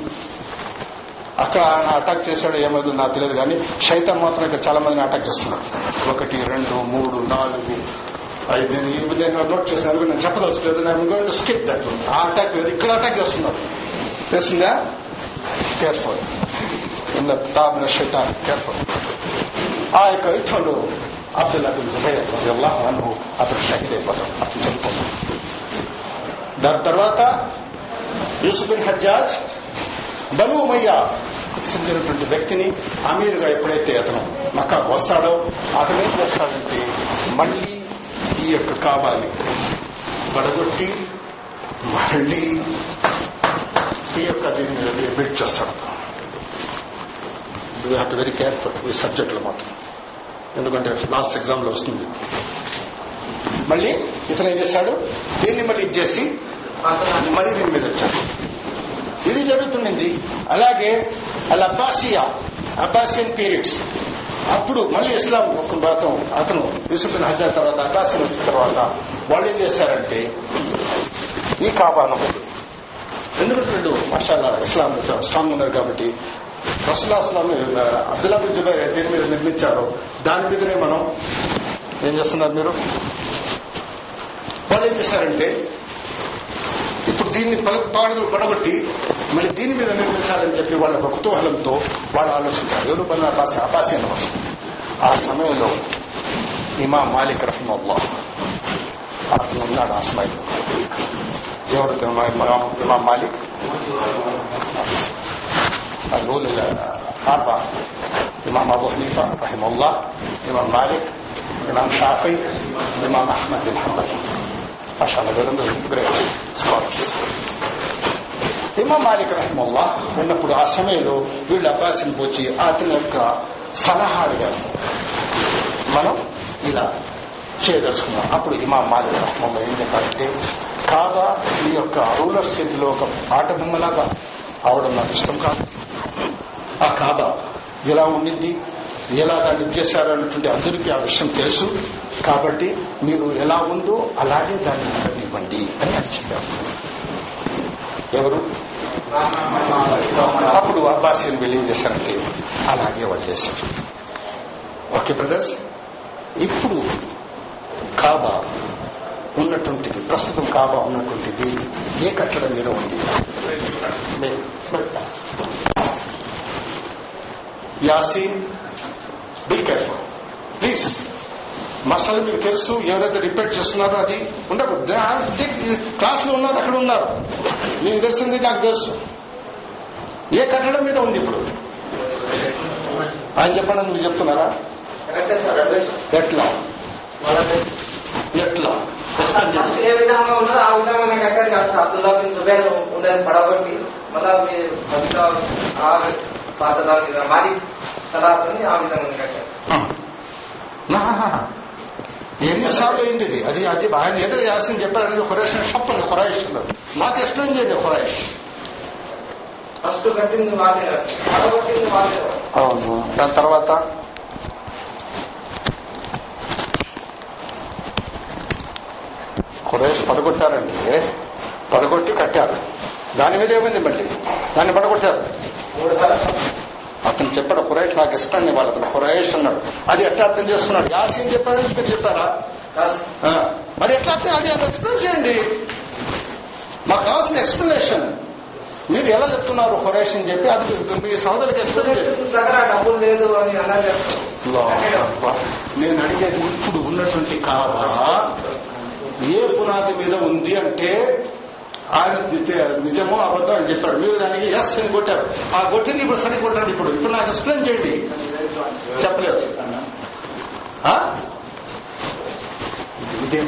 అక్కడ ఆయన అటాక్ చేశాడు ఏమైందో నాకు తెలియదు కానీ శైతం మాత్రం ఇక్కడ చాలా మందిని అటాక్ చేస్తున్నాడు. ఒకటి రెండు మూడు నాలుగు నేను ఈ నేను నోట్ చేసినాను నేను చెప్పదలుచుకోలేదు. నేను గోయింగ్ టు స్కిప్ దట్ ఆ అటాక్ వేరు ఇక్కడ అటాక్ చేస్తున్నారు. తెలిసిందా? Careful in the tab careful ఆ యొక్క యుద్ధంలో అబ్దుల్ అబ్దుల్ జుబైర్ రలియల్లాహు అన్హు అతను షహీద్ అయిపోతాడు. అతను చనిపోతాడు. దాని తర్వాత Yusuf bin Hajjaj Banu Umayya చెందినటువంటి వ్యక్తిని అమీరుగా ఎప్పుడైతే అతను మక్కాకు వస్తాడో అతను ఏం చేస్తాడంటే మళ్ళీ ఈ యొక్క కావాలి. పడగొట్టి మళ్ళీ ఈ యొక్క దీన్ని బిల్డ్ చేస్తాడు. You have to very careful ఈ సబ్జెక్టులో మాత్రం. ఎందుకంటే లాస్ట్ ఎగ్జామ్లో వస్తుంది. మళ్ళీ ఇతను ఏం చేశాడు దీన్ని మళ్ళీ ఇచ్చేసి మళ్ళీ దీని మీద వచ్చాడు. ఇది జరుగుతుంది అలాగే అల్ అబ్బాసియా అబ్బాసియన్ పీరియడ్స్. అప్పుడు మళ్ళీ ఇస్లాం భాగం అతను యూసుఫ్ హజార్ తర్వాత అబ్బాసియన్ వచ్చిన తర్వాత వాళ్ళు ఏం చేశారంటే ఈ కాబాను ఎందుకంటే రెండు మషాలా ఇస్లాం స్ట్రాంగ్ ఉన్నారు కాబట్టి రసుల్లా అస్లాం అబ్దుల్లా జుబైర్ దేని మీద నిర్మించారో దాని మీదనే మనం ఏం చేస్తున్నారు మీరు? వాళ్ళు ఏం చేశారంటే ఇప్పుడు దీన్ని పాడులు పడగొట్టి మళ్ళీ దీని మీద నిర్మించాలని చెప్పి వాళ్ళ ఒక కుతూహలంతో వాళ్ళు ఆలోచించారు ఎవరు పని అబ్బాసి అబ్బాసి అని ఆ సమయంలో ఇమా మాలిక్ రహమల్లా అతను ఉన్నాడు ఆ సమయంలో ఎవరు ఇమా మాలిక్ نقول الأربعة الإمام أبو حنيفة رحمه الله الإمام مالك الإمام شافعي الإمام أحمد بن حنبل aşağılarında స్వామి scholars. İmam Malik rahimullah ఉన్నప్పుడు ఆ సమయంలో వీళ్ళు అబ్బాసిని పోచి అతని యొక్క సలహాడుగా మనం ఇలా చేయదలుచుకున్నాం. అప్పుడు ఇమాం మాలిక్ రహ్మంలో ఏం చెప్పారంటే కాదా ఈ యొక్క రూలర్ స్థితిలో ఒక ఆట బొమ్మలాగా అవడం నాకు ఇష్టం కాదు. ఆ కాదా ఇలా ఉండిద్ది ఎలా దాన్ని చేశారన్నటువంటి అందరికీ ఆ విషయం తెలుసు. కాబట్టి మీరు ఎలా ఉందో అలాగే దాన్ని ఉండనివ్వండి అని అని చెప్పారు. ఎవరు? అప్పుడు అబ్బాసిని వెళ్ళి చేశారంటే అలాగే వాళ్ళు చేశారు. Okay brothers? ఇప్పుడు కాబా ఉన్నటువంటిది ప్రస్తుతం కాబా ఉన్నటువంటిది ఏ కట్టడం మీద ఉంది? యాసీన్ బీ కేర్ఫుల్ ప్లీజ్ మసాలా మీకు తెలుసు ఎవరైతే రిపీట్ చేస్తున్నారో అది ఉండకూడదు. క్లాస్లో ఉన్నారు అక్కడ ఉన్నారు. మీకు తెలిసింది నాకు తెలుసు. ఏ కట్టడం మీద ఉంది ఇప్పుడు? ఆయన చెప్పండి మీరు చెప్తున్నారా? ఎట్లా ఎట్లా ఏ విధంగా ఉన్నదో ఆ విధంగా కట్టారు కాస్త అబ్దుల్లా బిన్ జుబైర్ ఉండేది పడగొట్టి. మళ్ళా పాత దాని మాది సలాహని ఆ విధంగా కట్టారు. ఎన్నిసార్లు అయింది? ఇది అది అది ఆయన ఏదో యాసిన్ చెప్పాడని ఖురాయిష్ చెప్పండి ఖురాయిష్ నాకు ఎక్స్ప్లెయిన్ చేయండి ఖురాయిష్ ఫస్ట్ కట్టింది వాళ్ళే పడగొట్టింది వాళ్ళే అవును. దాని తర్వాత? ఖురేష్ పడగొట్టారండి. పడగొట్టి కట్టారు. దాని మీద ఏమైంది మళ్ళీ? దాన్ని పడగొట్టారు. మూడు సార్లు. అతను చెప్పాడు ఖురేష్ నాకు ఇష్టం వాళ్ళు అతను ఖురేష్ అన్నాడు అది ఎట్లా అర్థం చేస్తున్నాడు? యాసీన్ చెప్పాడని మీరు చెప్పారా మరి ఎట్లా అర్థం అది అది ఎక్స్ప్లెయిన్ చేయండి. మాకు కావాల్సిన ఎక్స్ప్లెనేషన్ మీరు ఎలా చెప్తున్నారు ఖురేష్ అని చెప్పి అది మీ సోదరికి ఎక్స్ప్లెయిన్ లేదు అని అలా నేను అడిగేది ఇప్పుడు ఉన్నటువంటి కావా? ఏ పునాది మీద ఉంది అంటే ఆయన నిజమో అబద్ధం అని చెప్పాడు. మీరు దానికి ఎస్ అని కొట్టారు. ఆ కొట్టింది ఇప్పుడు సరి కొట్టాడు ఇప్పుడు. ఇప్పుడు నాకు ఎక్స్ప్లెయిన్ చేయండి. చెప్పలేదు. ఇదే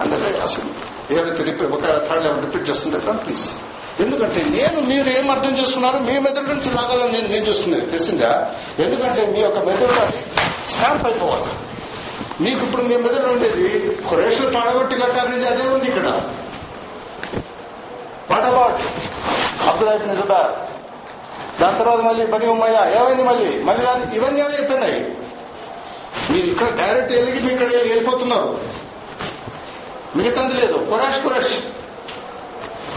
అందుకే అసలు ఏదైతే రిపీట్ ఒక థర్డ్ లెవెల్ రిపీట్ చేస్తుంటే ప్లీజ్ ఎందుకంటే నేను మీరు ఏం అర్థం చేసుకున్నారు మీ మెదడు నుంచి రాగలని నేను నేను చూస్తున్నది తెలిసిందా? ఎందుకంటే మీ యొక్క మెదడు అది స్టాంప్ అయిపోవాలి. మీకు ఇప్పుడు మీ మెదడు ఉండేది. రేషన్ పడగొట్టి కట్టారనేది అదే ఉంది ఇక్కడ. వాట్ అబౌట్ అబ్దుల్ దాని తర్వాత మళ్ళీ బని ఉమ్మయ్య. ఏమైంది మళ్ళీ? మళ్ళీ దాన్ని- ఇవన్నీ ఏమీ చెప్పినాయి మీరు ఇక్కడ డైరెక్ట్ వెళ్ళి మీ ఇక్కడ వెళ్ళిపోతున్నారు. మిగతాది లేదు. కురాష్ కురాష్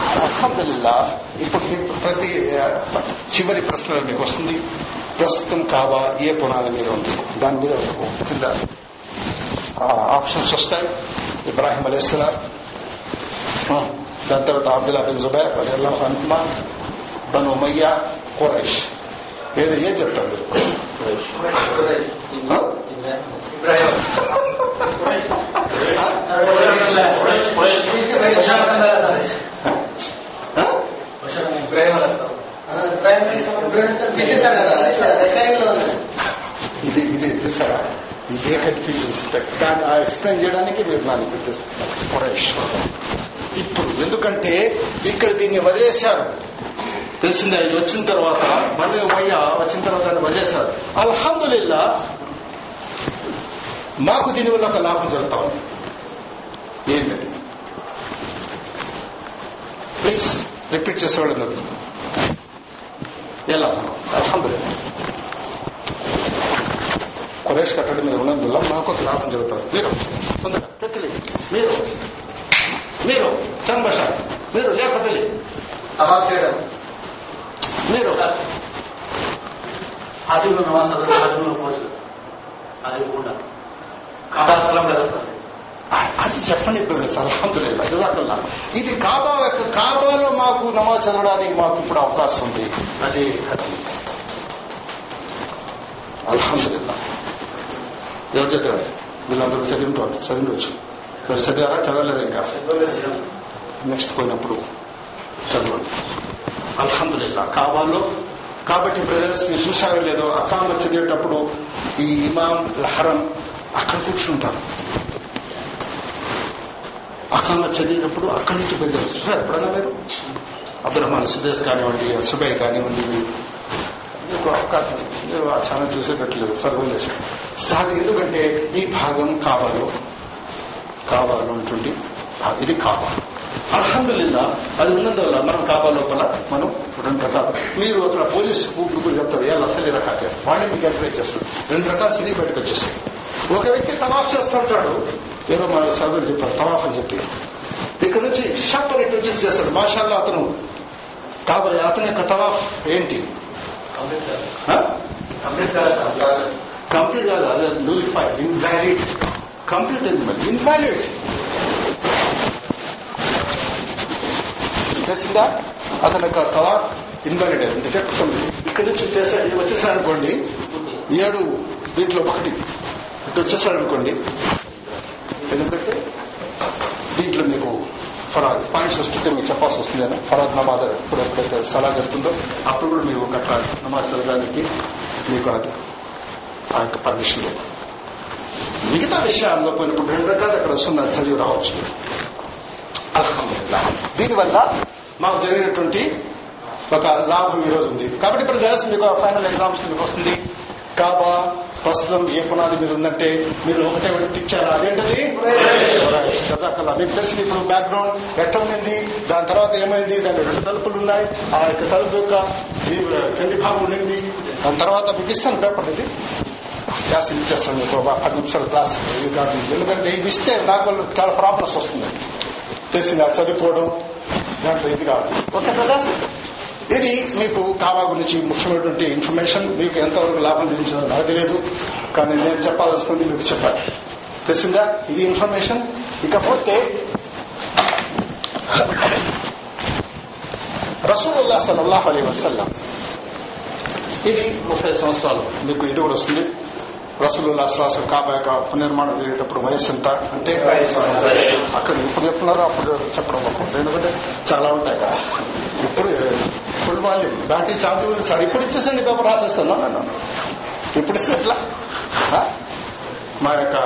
అల్హమ్దుల్లా ఇప్పుడు ప్రతి చివరి ప్రశ్న మీకు వస్తుంది. ప్రస్తుతం కావా ఏ పునాది మీద ఉంది? దాని మీద కింద ఆప్షన్స్ వస్తాయి. ఇబ్రాహిం అలీస్లాం దాని తర్వాత అబ్దుల్లా బిన్ జుబైర్ అల్లాహ్ అనుకుమా బను ఉమయ్య ఖురైష్ ఏదో ఏం చెప్తారు మీరు ఆ? ఇబ్రాహిం ఆ? ఇబ్రాహిం వస్తాం ఇబ్రాహిం తీసేస్తాడు కదా రెస్టారెంట్లో ఉంది ఇది ఇది చూసారా ఇదే కన్ఫ్యూజన్స్ దాన్ని ఆ ఎక్స్ప్లెయిన్ చేయడానికి మీరు దాన్ని పెట్టేస్తున్నారు ఖురైష్ ఇప్పుడు ఎందుకంటే ఇక్కడ దీన్ని వదిలేశారు. తెలిసిందే ఇది వచ్చిన తర్వాత మళ్ళీ వయ్య వచ్చిన తర్వాత దాన్ని వదిలేశారు. అల్హమ్దుల్లా మాకు దీనివల్ల ఒక లాభం జరుగుతా ఉంది. ఏంటంటే ప్లీజ్ రిపీట్ చేసేవాళ్ళు ఎలా? అల్హమ్దుల్లా కొరేష్ కట్టడం మీద ఉన్నందువల్ల మాకు ఒక లాభం జరుగుతుంది మీరు తొందరగా మీరు. మీరు చంద్రభాష మీరు లేకపోతే తవాఫ్ చేయడం మీరు ఆదిలో నమాజ్ ఆదిలో పోజు అది కూడా కథాస్థలం కదా సార్? అది చెప్పండి బ్రదర్స్ అల్హమ్దుల్లా జజాకల్లా ఇది కాబా యొక్క కాబాలో మాకు నమాజ్ చదవడానికి మాకు ఇప్పుడు అవకాశం ఉంది. అది అల్హమ్దుల్లా ఎవరు చదివారు వీళ్ళందరూ చదివింటారు చదివచ్చు మీరు చదివారా చదవలేదు ఇంకా. నెక్స్ట్ పోయినప్పుడు చదవండి. అల్హమ్దుల్లా కాబాలో కాబట్టి బ్రదర్స్ మీరు చూసారో లేదో అకామ చదివేటప్పుడు ఈ ఇమాం లహరం అక్కడ కూర్చుంటారు. అకామ చదివినప్పుడు అక్కడి నుంచి బయలుదేరు చూసారు ఎప్పుడన్నా మీరు? అబ్దురహమాన్ సుదేశ్ కానివ్వండి సుబై కానివ్వండి మీకు అవకాశం. మీరు ఆ ఛానల్ చూసేటట్లేదు సర్వం చేశారు. సార్ ఎందుకంటే ఈ భాగం కావాలో కావాలో ఉంటుంది ఇది కావాలి. అల్హమ్దుల్లా అది ఉన్నందువల్ల మనం కాబా లోపల మనం రెండు రకాలు. మీరు అక్కడ పోలీస్ కూడా చెప్తారు ఎలా అసలు రకాలు వాళ్ళని మీకు ఎంకరేజ్ చేస్తారు. రెండు రకాల సినీ బయటకు వచ్చేస్తాయి. ఒక వ్యక్తి తవాఫ్ చేస్తుంటాడు. ఏదో మన సోదరులు చెప్పారు తవాఫ్ అని చెప్పి. ఇక్కడ నుంచి షాప్ అని వచ్చేసి చేస్తాడు. మాషాల్లో అతను. కాబట్టి అతని యొక్క తవాఫ్ ఏంటి? కంప్లీట్ కాదు అదే నూలిఫై ఇన్వాలిడ్. కంప్లీట్ ఏంది మరి. ఇన్వాలిడ్ తెలిసిందా అతని యొక్క థాట్ ఇన్వాలిడ్ అయింది. డిఫెక్ట్ ఉంది. ఇక్కడి నుంచి చేసే ఇది వచ్చేసాడు అనుకోండి ఏడు దీంట్లో ఒకటి. ఇటు వచ్చేసాడు అనుకోండి ఎందుకంటే దీంట్లో మీకు ఫరాద్ పాయింట్స్ వస్తుంటే మీకు చెప్పాల్సి వస్తుంది అని ఫరాద్ నమాజ్ ఇప్పుడు ఎప్పుడైతే సలహా చెప్తుందో అప్పుడు కూడా మీరు ఒక నమాజ్ చదవడానికి మీకు అది ఆ యొక్క పర్మిషన్ లేదు. మిగతా విషయాల్లో పోయినప్పుడు రెండు రకాలు అక్కడ వస్తున్న చదివి రావచ్చు. దీనివల్ల మాకు జరిగినటువంటి ఒక లాభం ఈ రోజు ఉంది. కాబట్టి ఇప్పుడు తెలుసు మీకు ఫైనల్ ఎగ్జామ్స్ మీకు వస్తుంది. కాబా ప్రస్తుతం ఏ పునాది మీద ఉందంటే మీరు ఒకటే ఒకటి ఇచ్చారా అదేంటది? జజాకల్లా. మీకు తెలిసింది ఇప్పుడు బ్యాక్గ్రౌండ్ ఎట్లా ఉంది దాని తర్వాత ఏమైంది? దాని రెండు తలుపులు ఉన్నాయి. ఆ యొక్క తలుపు యొక్క కింది భాగం ఉండింది. దాని తర్వాత మీకు ఇస్తాను పేపర్ ఇది. క్లాస్ ఇచ్చేస్తాను పది నిమిషాల క్లాస్ కాదు ఎందుకంటే ఇది ఇస్తే నాకు చాలా ప్రాబ్లమ్స్ వస్తుంది తెలిసింది అది చదువుకోవడం దాంట్లో ఇది కాదు ఓకే బ్రదర్స్ ఇది మీకు కావా గురించి ముఖ్యమైనటువంటి ఇన్ఫర్మేషన్ మీకు ఎంతవరకు లాభం తెలిసిందో నాకు తెలియదు కానీ నేను చెప్పాల్సుకుంది మీకు చెప్పాలి తెలిసిందా ఇది ఇన్ఫర్మేషన్ ఇకపోతే రసూలుల్లా సల్లల్లాహు అలీ వసల్లం ఇది ముప్పై సంవత్సరాలు మీకు ఇది కూడా వస్తుంది రసూలుల్లా శ్వాసం కాబా యొక్క పునర్మాణం జరిగేటప్పుడు వయసు ఎంత? అంటే అక్కడ ఇప్పుడు చెప్తున్నారో అప్పుడు చెప్పడం ఒక్కొక్కటి. ఎందుకంటే చాలా ఉంటాయి కదా. ఇప్పుడు ఫుల్ వాల్యూమ్ బ్యాటరీ ఛార్జ్ ఉంది సార్ ఇప్పుడు ఇచ్చేసండి పేపర్ రాసేస్తాను. నన్ను ఇప్పుడు ఇస్తే ఎట్లా? మా యొక్క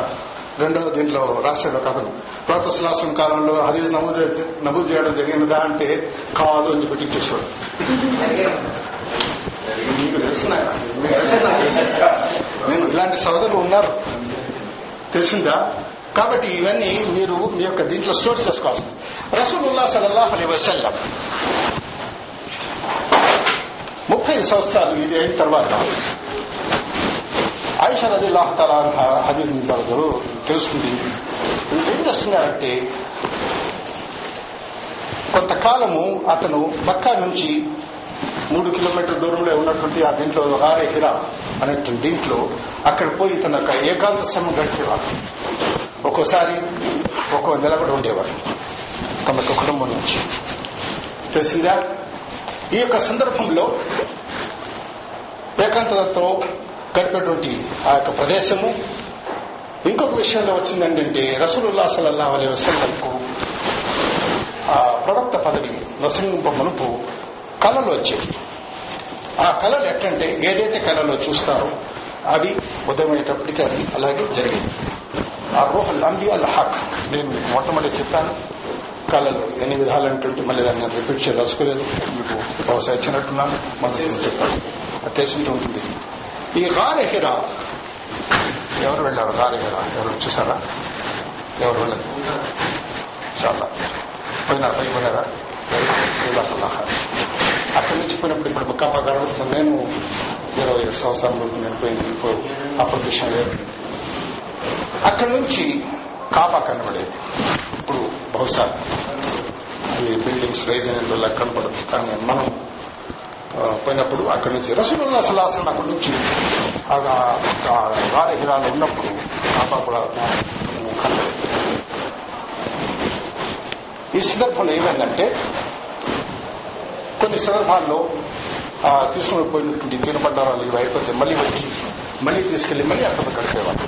రెండవ దీంట్లో రాశాడు ఒక అతను ప్రోతశ్లాసం కాలంలో హదీజ్ నమోదు నమోదు చేయడం జరిగినదా అంటే కాదు అని చెప్పి ఇచ్చేసాడు మీకు తెలుసు నాయన. మీకు తెలుసు నాకు తెలుసు. నేను ఇలాంటి సోదరులు ఉన్నారు. తెలిసిందా? కాబట్టి ఇవన్నీ మీరు మీ యొక్క దీంట్లో స్టోర్ చేసుకోవాల్సింది. రసూలుల్లా సలల్లాహ్ అలీ వసల్లం. ముప్పై ఐదు సంవత్సరాలు ఇది అయిన తర్వాత ఆయిషా నది తాలా హదీద్ నిందారు తెలుస్తుంది. ఏం చేస్తున్నారంటే కొంతకాలము అతను మక్కా నుంచి మూడు కిలోమీటర్ దూరంలో ఉన్నటువంటి ఆ దీంట్లో రారే హిరా అనేటువంటి దీంట్లో అక్కడ పోయి తన యొక్క ఏకాంత సమయం గడిపేవారు ఒక్కోసారి ఒక్కో నెల కూడా ఉండేవారు తమ యొక్క కుటుంబం నుంచి. తెలిసిందా? ఈ యొక్క సందర్భంలో ఏకాంతతో గడిపేటువంటి ఆ యొక్క ప్రదేశము ఇంకొక విషయంలో వచ్చిందంటే రసూలుల్లా సల్లల్లాహు అలైహి వసల్లంకు ఆ ప్రవక్త పదవి నొసంగింప మనుపు కళలు వచ్చేవి ఆ కళలు ఎట్లంటే ఏదైతే కళలో చూస్తారో అవి ఉదయమయ్యేటప్పటికీ అది అలాగే జరిగింది. ఆ రోహల్ అంబి అల్ హక్ నేను మీకు మొట్టమొదటి చెప్పాను కళలు ఎన్ని విధాలంటుంటే మళ్ళీ దాన్ని నేను రిపీట్ చేయదలుచుకోలేదు మీకు బహుశా ఇచ్చినట్టున్నాను మనసు చెప్తాను. అది తెలిసింటూ ఉంటుంది. ఈ రారెహిరా ఎవరు వెళ్ళారు? రారెహిరా ఎవరు చూసారా? ఎవరు వెళ్ళారు? చాలా. పోయినారా? పై పోయినారా జజాకల్లాహ్. అక్కడి నుంచి పోయినప్పుడు ఇప్పుడు బుక్కాప గర్వస్తుంది నేను ఇరవై ఏడు సంవత్సరాల వరకు నేను పోయింది ఇప్పుడు అప్పుడు విషయం లేదు. అక్కడి నుంచి కాపా కనబడేది. ఇప్పుడు బహుశా ఈ బిల్డింగ్స్ రైజ్ అయిన వల్ల కనపడదు కానీ మనం పోయినప్పుడు అక్కడి నుంచి రసగుల్లా సలాసన అక్కడి నుంచి వారి హిరాలు ఉన్నప్పుడు కాపా కూడా కనబడేది. ఈ సందర్భంలో ఏమైందంటే కొన్ని సందర్భాల్లో తీసుకుని పోయినటువంటి తినపడ్డారాలు ఇవి అయిపోతే మళ్ళీ వచ్చి మళ్ళీ తీసుకెళ్ళి మళ్ళీ అక్కడ గడిపేవాళ్ళు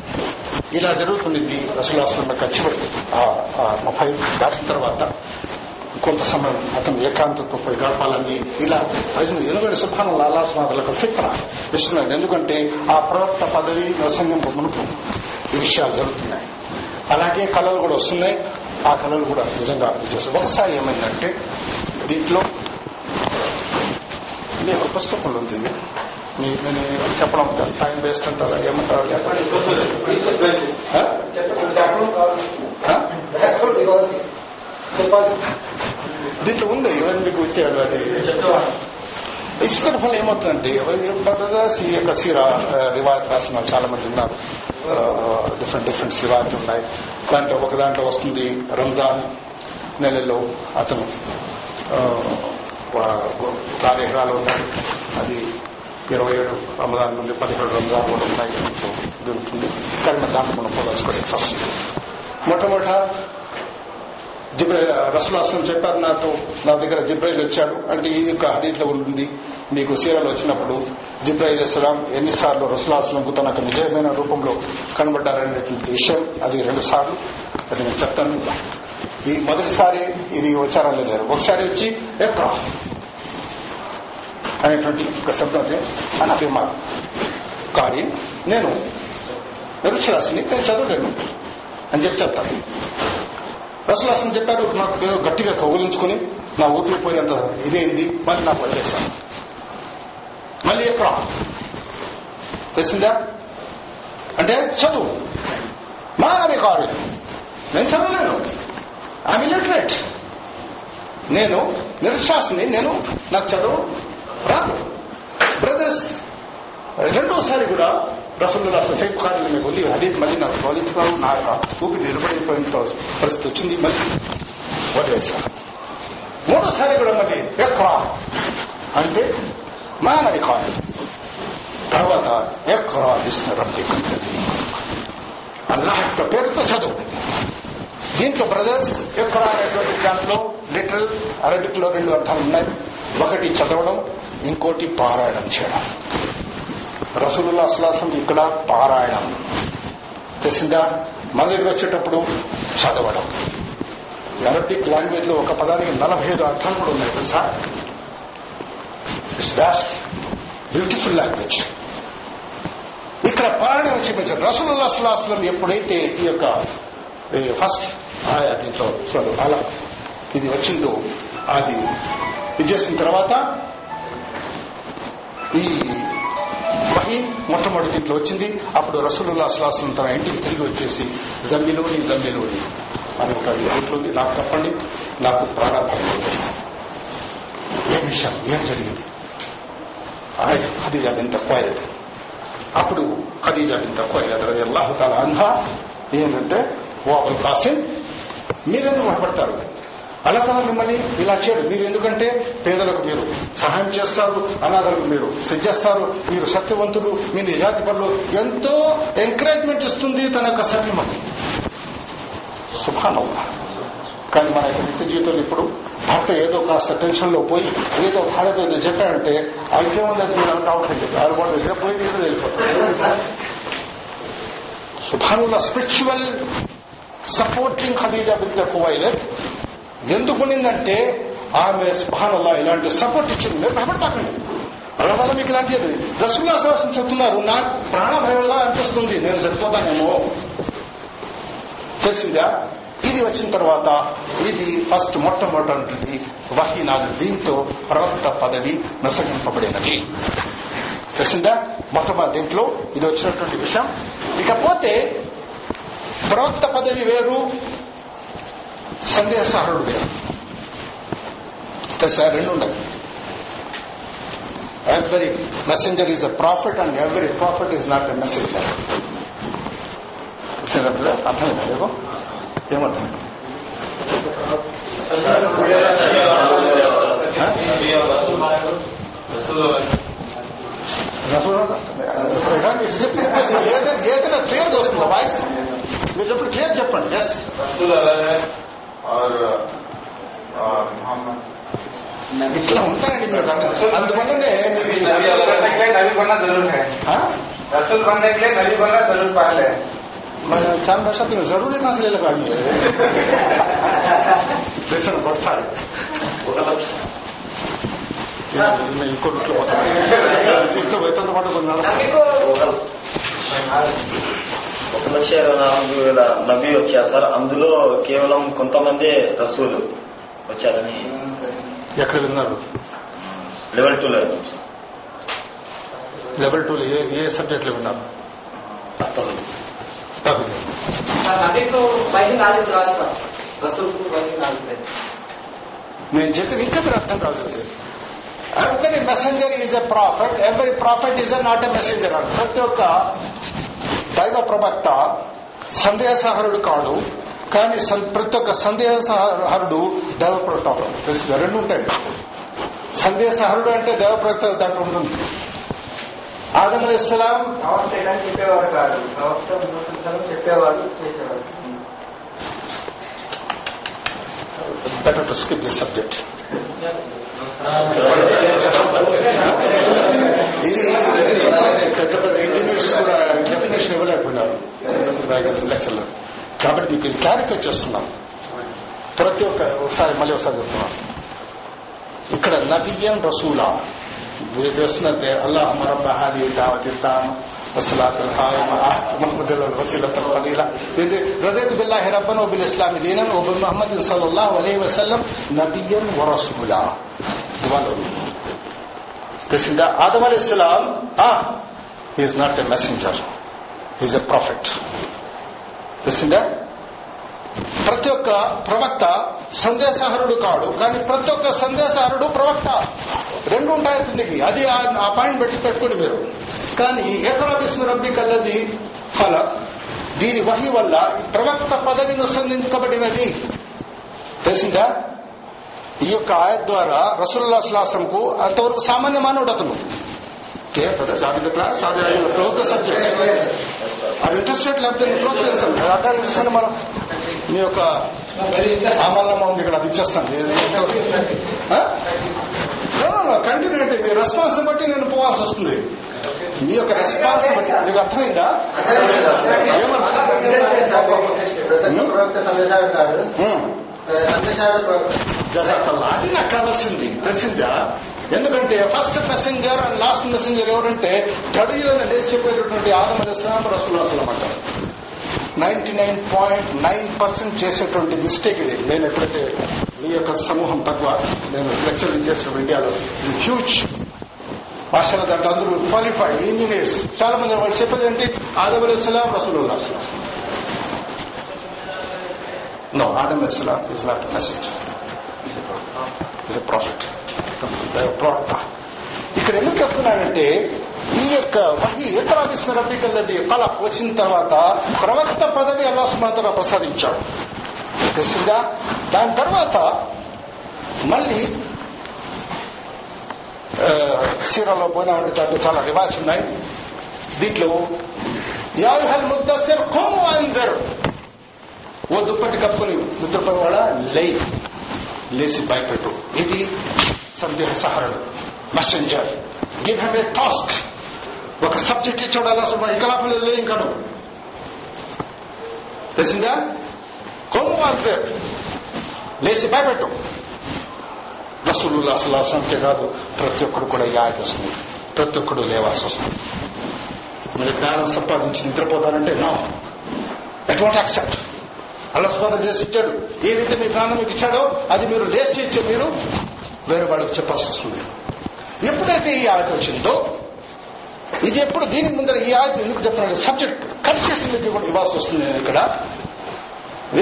ఇలా జరుగుతున్నది రసూలాశ్రమ ఖర్చుపడి ముప్పై దాటిన తర్వాత కొంత సమయం అతను ఏకాంతతో పోయి గడపాలని ఇలా ప్రజలు ఎందుకంటే సుఖాన లాలాస్వాదులకు ఫిక్ర ఇస్తున్నాడు. ఎందుకంటే ఆ ప్రవక్త పదవి నరసింహం మునుపు ఈ విషయాలు జరుగుతున్నాయి. అలాగే కళలు కూడా వస్తున్నాయి. ఆ కళలు కూడా నిజంగా చేస్తారు ఒకసారి ఏమైందంటే దీంట్లో మీకు పుస్తకంలో ఉంది ఇది. మీ- నేను చెప్పడం టైం వేస్ట్ అంటారా? ఏమంటారు? దీంట్లో ఉంది. ఇవన్నీ మీకు వచ్చాడు అది? ఈ సందర్భంలో ఏమవుతుందంటే బ్రదర్స్ ఈ యొక్క సీరా రివాయత్ రాసిన చాలా మంది ఉన్నారు డిఫరెంట్ డిఫరెంట్ రివాయత్ ఉన్నాయి. దాంట్లో ఒక దాంట్లో వస్తుంది రంజాన్ నెలలో అతను. కార్యక్రమాలు ఉన్నాయి అది ఇరవై ఏడు రమదాన్ నుండి పదిహేడు రంజాన్ కూడా ఉన్నాయి దొరుకుతుంది. కానీ మన దాంట్లో మనం పోదాల్చుకోండి ఫస్ట్ మొట్టమొదట జిబ్రైల్ రసులాసనం చెప్పారు నాతో నా దగ్గర జిబ్రైల్ వచ్చాడు. అంటే ఈ యొక్క హదీత్లో ఉంటుంది మీకు సీరలు వచ్చినప్పుడు జిబ్రాయిల్ ఇస్లాం ఎన్నిసార్లు రసులాసనంకు తనకు నిజమైన రూపంలో కనబడ్డారనేటువంటి విషయం అది రెండు సార్లు. అది నేను చెప్తాను. ఈ మొదటిసారి ఇది వచ్చారా లేదు ఒకసారి వచ్చి ఎక్కడ అనేటువంటి ఒక శబ్దంతో అని అభిమానం కానీ నేను నిరుక్షరాశిని నేను చదవలేను అని చెప్పి చెప్తాను రసలాసన్ చెప్పారు నాకు ఏదో గట్టిగా కౌగులించుకుని నా ఊపిరి పోయినంత ఇదేంది? మళ్ళీ నాకు వదిలేశాను మళ్ళీ ఎక్కడ తెలిసిందా? అంటే చదువు. మానవి కాదు. నేను చదవలేను. ఐ ఇలిటరేట్ నేను నిరుశ్వాసని నేను నాకు చదువు రాదు బ్రదర్స్ రెండోసారి కూడా రసూల్లో సైఫ్ ఖాన్ మీకు ఉంది హదీత్ మళ్ళీ నాకు తోలించుకోవాలి నా యొక్క ఊపి నిలబడిపోయిన పరిస్థితి వచ్చింది. మళ్ళీ వదిలేశాను మూడోసారి కూడా మళ్ళీ ఎక్కువ అంటే మానవి కాదు తర్వాత ఎక్కువ ఇస్తున్న రబ్ది అల్లాహ్ యొక్క పేరుతో చదువు. దీంట్లో బ్రదర్స్ ఎక్కడ అనేటువంటి దాంట్లో లిటరల్ అరబిక్లో రెండు అర్థాలు ఉన్నాయి. ఒకటి చదవడం ఇంకోటి పారాయణం చేయడం. రసూలుల్లా అస్లాసం ఇక్కడ పారాయణం. తెలిసిందా? మన దగ్గర వచ్చేటప్పుడు చదవడం. అరబిక్ లాంగ్వేజ్లో ఒక పదానికి నలభై ఐదు అర్థాలు కూడా ఉన్నాయి తెలుసా? ఇట్స్ బ్యాస్ట్ బ్యూటిఫుల్ లాంగ్వేజ్ ఇక్కడ పారాయణం చూపించారు రసూలుల్లా అస్లాస్లం ఎప్పుడైతే ఈ యొక్క ఫస్ట్ ఆయా దీంట్లో అలా ఇది వచ్చిందో అది ఇది చేసిన తర్వాత ఈ వహీ మొట్టమొదటి దీంట్లో వచ్చింది. అప్పుడు రసూలుల్లా అసలాసం తన ఇంటికి తిరిగి వచ్చేసి జమ్మిలోని జమ్మిలోని అని ఒక ఉంటుంది నాకు చెప్పండి నాకు ప్రాణభయం ఏ విషయం? ఏం జరిగింది? అది ఖదీజా బిన్ తక్కువ అప్పుడు ఖదీజా బిన్ తక్కువ అల్లాహు తాలా అన్హా. ఏంటంటే ఓ అబుల్ కాసిం మీరెందుకు భయపడతారు? అల్లతన మిమ్మల్ని ఇలా చేయడు. మీరు ఎందుకంటే పేదలకు మీరు సహాయం చేస్తారు అనాథలకు మీరు సిద్ధిస్తారు మీరు సత్యవంతులు మీ నిజాతి పనులు ఎంతో ఎంకరేజ్మెంట్ ఇస్తుంది తన యొక్క సత్యమని సుఖానం కానీ మన యొక్క నిత్య జీవితంలో ఇప్పుడు భర్త ఏదో కాస్త టెన్షన్లో పోయి ఏదో భార్యతో ఏదో చెప్పాడంటే ఐక్యమంది అది మీరు డౌట్ అవసరం చెప్పి వాళ్ళు దగ్గర పోయి ఏదో వెళ్ళిపోతారు సుభానుల స్పిరిచువల్ సపోర్టింగ్ ఖదీజా బిడ్డ కువైలత్ ఎందుకు ఉండిందంటే ఆమె సుభానల్లా ఇలాంటి సపోర్ట్ ఇచ్చింది. మీరు భయపడతాకండి అల్లవల్ల మీకు ఇలాంటిది రసుల్లా సరస్సు చెప్తున్నారు నాకు ప్రాణభయంగా అనిపిస్తుంది నేను చనిపోతానేమో. తెలిసిందా? ఇది వచ్చిన తర్వాత ఇది ఫస్ట్ మొట్టమొదటి వహీనాలు దీంతో ప్రవక్త పదవి నసగింపబడినది తెలిసిందా? మొట్టమొదటి దీంట్లో ఇది వచ్చినటువంటి విషయం. ఇకపోతే ప్రవక్త పదవి వేరు సందేశహరుడు వేరు తెలుసా రెండు ఉన్నాయి every messenger is a prophet and every prophet is not a messenger. అర్థమైందా లేకో ఏమర్థం ఏదైనా క్లియర్ వస్తుందా వాయిస్ మీరు చెప్పండి క్లియర్ చెప్పండి ఎస్ اور محمد۔ بننے کے لیے نبی بننا ضرور ہے۔ رسول بننے کے لیے نبی ہاں۔ ہاں۔ بننا ضرور پہلے ہے۔ سام वर्षा तुम्ही जरुरी नसलेलं काढलं दुसरं बसा इनको इनको बसा इतकं वेतन पाठवून ఒక లక్ష ఇరవై నాలుగు వేల నబీ వచ్చారు సార్. అందులో కేవలం కొంతమంది రసూలు వచ్చారని ఎక్కడ విన్నారు? లెవెల్ టూ లో లెవెల్ టూ ఏ ఏ సబ్జెక్టులు విన్నారు? నేను చెప్పిన ఇంకా మీరు అర్థం కాదు every messenger is a prophet every prophet is not a messenger ప్రతి ఒక్క దైవ ప్రవక్త సందేశహరుడు కాడు కానీ ప్రతి ఒక్క సందేశహరుడు దైవ ప్రవక్త రెండు ఉంటాయి. సందేశహరుడు అంటే దైవ ప్రవక్త దాంట్లో ఉంటుంది ఆదం అలీ ఇస్లాం చెప్పేవాడు కాదు. చెప్పేవాడు చేసేవాడు. Skip this subject محمد بن سلائی وسلم This is the Adam alayhi salam. Ah, he is not a messenger. He is a prophet. ప్రతి ఒక్క ప్రవక్త సందేశహరుడు కాడు కానీ ప్రతి ఒక్క సందేశహరుడు ప్రవక్త రెండు ఉంటాయి తిందికి అది ఆ పాయింట్ పెట్టి పెట్టుకోండి మీరు కానీ ఏకరా విష్ణు రబ్బి కల్లది ఫల దీని వహి వల్ల ప్రవక్త పదవిని సంధించబడినది తెలిసిందా ఈ యొక్క ఆయత్ ద్వారా రసూల్లా కు అంతవరకు సామాన్య మానవుడు అతను. Close the subject. అది ఇంట్రెస్టెడ్ లేకపోతే నేను క్లోజ్ చేస్తాను. అది అర్థం తీసుకొని మనం మీ యొక్క ఆమల్లమ్మ ఉంది ఇక్కడ అది ఇచ్చేస్తాను. కంటిన్యూ అంటే మీ రెస్పాన్స్ బట్టి నేను పోవాల్సి వస్తుంది. మీ యొక్క రెస్పాన్స్ బట్టి. మీకు అర్థమైందా? ఏమన్నా? అది నాకు కావాల్సింది. తెలిసిందా? ఎందుకంటే first messenger and last messenger ఎవరంటే గడియలను లేచి చెప్పేటటువంటి ఆదం అలిస్లాం రసూల్లాస్లాం అన్నమాట ninety nine point nine percent చేసేటువంటి మిస్టేక్ ఇది. నేను ఎప్పుడైతే మీ యొక్క సమూహం తక్కువ నేను లెక్చర్ చేసిన ఇండియాలో హ్యూజ్ భాషల దాంట్లో అందరూ క్వాలిఫైడ్ ఇంజనీర్స్ చాలా మంది వాళ్ళు చెప్పేది ఏంటి? ఆదం అలిస్లాం రసూలుల్లా No, Adam no Adam అలిస్లాం is a messenger He's a prophet. ఇక్కడ ఎందుకు చెప్తున్నానంటే ఈ యొక్క వహి ఇతర విస్మరబికల్లది కల వచ్చిన తర్వాత ప్రవక్త పదవి అల్లా సుమాతర ప్రసాదించాడు. తెలిసిందా? దాని తర్వాత మళ్ళీ ఆ, సీరాలో పోయినామంటే దాంట్లో చాలా రివాజ్ ఉన్నాయి. దీంట్లో యాహల్ ముద్దస్సర్ కొమ్ము అందరు ఓ దుప్పటి కప్పుకొని వాళ్ళ లై లేచి భయపెట్టు ఇది సందేహ సహరణ messenger give him a task ఒక సబ్జెక్ట్ ఇచ్చాడు అలా సుమా ఇంకలాపం లేదు ఇంకా తెలిసిందా కొమ్ము అంతే లేచి భయపెట్టు రసూలుల్లా సలాసంకే కాదు ప్రతి ఒక్కడు కూడా యాడ్ వస్తుంది ప్రతి ఒక్కడు లేవాల్సి వస్తుంది మీరు జ్ఞానం సంపాదించి నిద్రపోతారంటే నా ఎటువంటి యాక్సెప్ట్ అలస్పాదం చేసి ఇచ్చాడు ఏదైతే మీ ప్రాణం మీకు ఇచ్చాడో అది మీరు లేచి ఇచ్చే మీరు వేరే వాళ్ళకి చెప్పాల్సి వస్తుంది. ఎప్పుడైతే ఈ ఆయత వచ్చిందో ఇది ఎప్పుడు దీని ముందర ఈ ఆయత ఎందుకు చెప్తున్నాడు సబ్జెక్ట్ కట్ చేసి మీకు కూడా ఇవ్వాల్సి వస్తుంది నేను ఇక్కడ.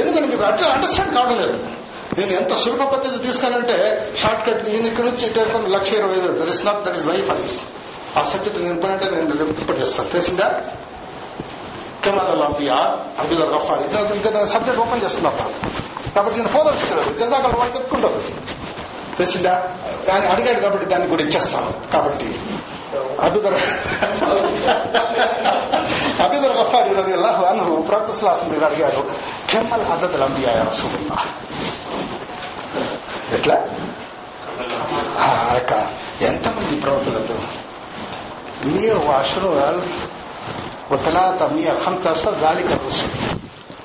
ఎందుకంటే మీకు అట్లా అండర్స్టాండ్ కావడం లేదు. నేను ఎంత సులభ పద్ధతి తీసుకానంటే షార్ట్ కట్ నేను ఇక్కడ నుంచి టెలిఫోన్ లక్ష ఇరవై ఐదు that is not that is life అది ఆ సబ్జెక్ట్ నేను అంటే నేను రిపీట్ చేస్తాను. తెలిసిందా? కెమెరా అంబియా అబ్దుల్ గఫార్ ఇంకా సబ్జెక్ట్ ఓపెన్ చేస్తున్నారు కాబట్టి నేను ఫోన్ ఇస్తున్నాను జజాకల్ వాళ్ళు చెప్పుకుంటారు. తెలిసిందా? కానీ అడిగాడు కాబట్టి దాన్ని కూడా ఇచ్చేస్తాను. కాబట్టి అబిదర్ అబిదర్ గఫార్ రది అల్లాహు అన్హు ప్రవక్తస్లాసం మీరు అడిగారు కెమ్మల్ అద్దతుల్ అంబియా రసూలుల్లా ఎట్లా? ఆ యొక్క ఎంతమంది ప్రవక్తలతో మీరు వాష్రూల్ వతలాత మీ అఖంతస్త గాలిక రుసు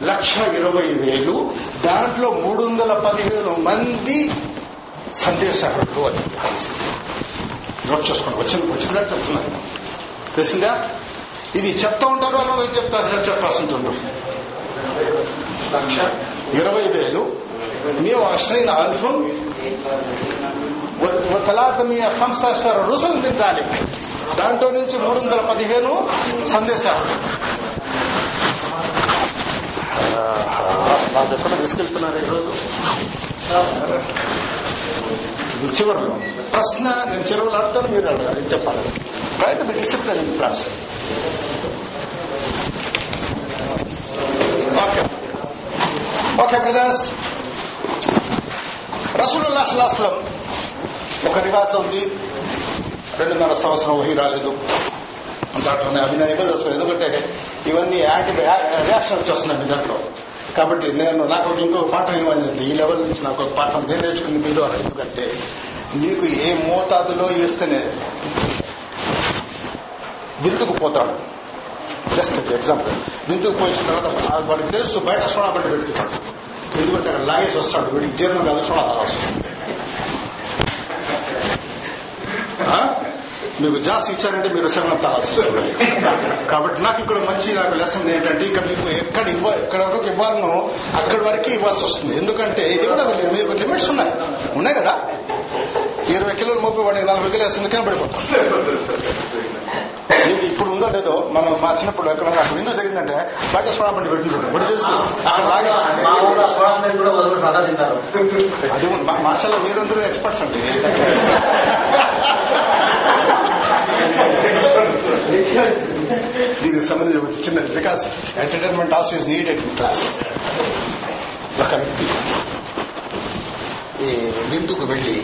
లక్ష ఇరవై వేలు దాంట్లో మూడు వందల పదివేల మంది సందేశాలు అని నోట్ చేసుకోండి వచ్చిన వచ్చినట్టు చెప్తున్నాను తెలిసిందా? ఇది చెప్తా ఉంటారు అలా చెప్తారు? చెప్పాల్సి ఉంటుంది. ఇరవై వేలు. మేము అశ్రైన అల్ఫం తలాత మీ హంసార రుసులు తిందాలి దాంట్లో నుంచి మూడు వందల పదిహేను సందేశాలు. ఎక్కడ తీసుకెళ్తున్నారు ఈరోజు. చివరిలో ప్రశ్న నేను చివరిలో అడుగుతాను మీరు అడగాలి. చెప్పాలి? Right me discipline in class? Okay. Okay brothers. రసూలుల్లా సలాస్లం ఒక రివాజ్ ఉంది. రెండున్నర సంవత్సరం వహి రాలేదు. దాంట్లోనే అభినయం నేను ఇబ్బంది ఎందుకంటే ఇవన్నీ యాంటీ రియాక్షన్ వచ్చేస్తున్నాయి మీ దాంట్లో. కాబట్టి నేను నాకు ఒక ఇంకో పాఠం ఏమైంది ఈ లెవెల్ నుంచి నాకు ఒక పాఠం నేను నేర్చుకుంది మీ ద్వారా. ఎందుకంటే నీకు ఏ మోతాదులో ఇస్తేనే విందుకు పోతాడు. జస్ట్ ఎగ్జాంపుల్ విందుకు పోయిన తర్వాత వాడికి తెలుసు బయట సోడా పెట్టి పెట్టుకుంటాడు. ఎందుకంటే అక్కడ లాగేసి వస్తాడు. వీడికి జీర్ణం కాదు సోడా తాగాల్సి మీకు జాస్ ఇచ్చారంటే మీరు శరణం తాగాల్సి కాబట్టి నాకు ఇక్కడ మంచి నాకు లెసన్ ఏంటంటే ఇక్కడ మీకు ఎక్కడ ఇవ్వ ఎక్కడ వరకు ఇవ్వాలనో అక్కడి వరకు ఇవ్వాల్సి వస్తుంది. ఎందుకంటే ఇది కూడా లిమిట్స్ ఉన్నాయి. ఉన్నాయి కదా? ఇరవై కిలోలు మోపి వాడికి నలభై కిలో వేస్తుంది కానీ పడిపోతాం. ఇప్పుడు ఉందో లేదో మనం మా చిన్నప్పుడు ఎక్కడ నాకు విందు జరిగిందంటే బయట సోడా బండి పెట్టుకుంటాడు ఇప్పుడు తెలుసు. అది మాషాలో మీరందరూ ఎక్స్పర్ట్స్ అండి. దీనికి సంబంధించి ఒక చిన్న because entertainment also is needed in class ఒక వ్యక్తి. ఈ విందుకు వెళ్ళి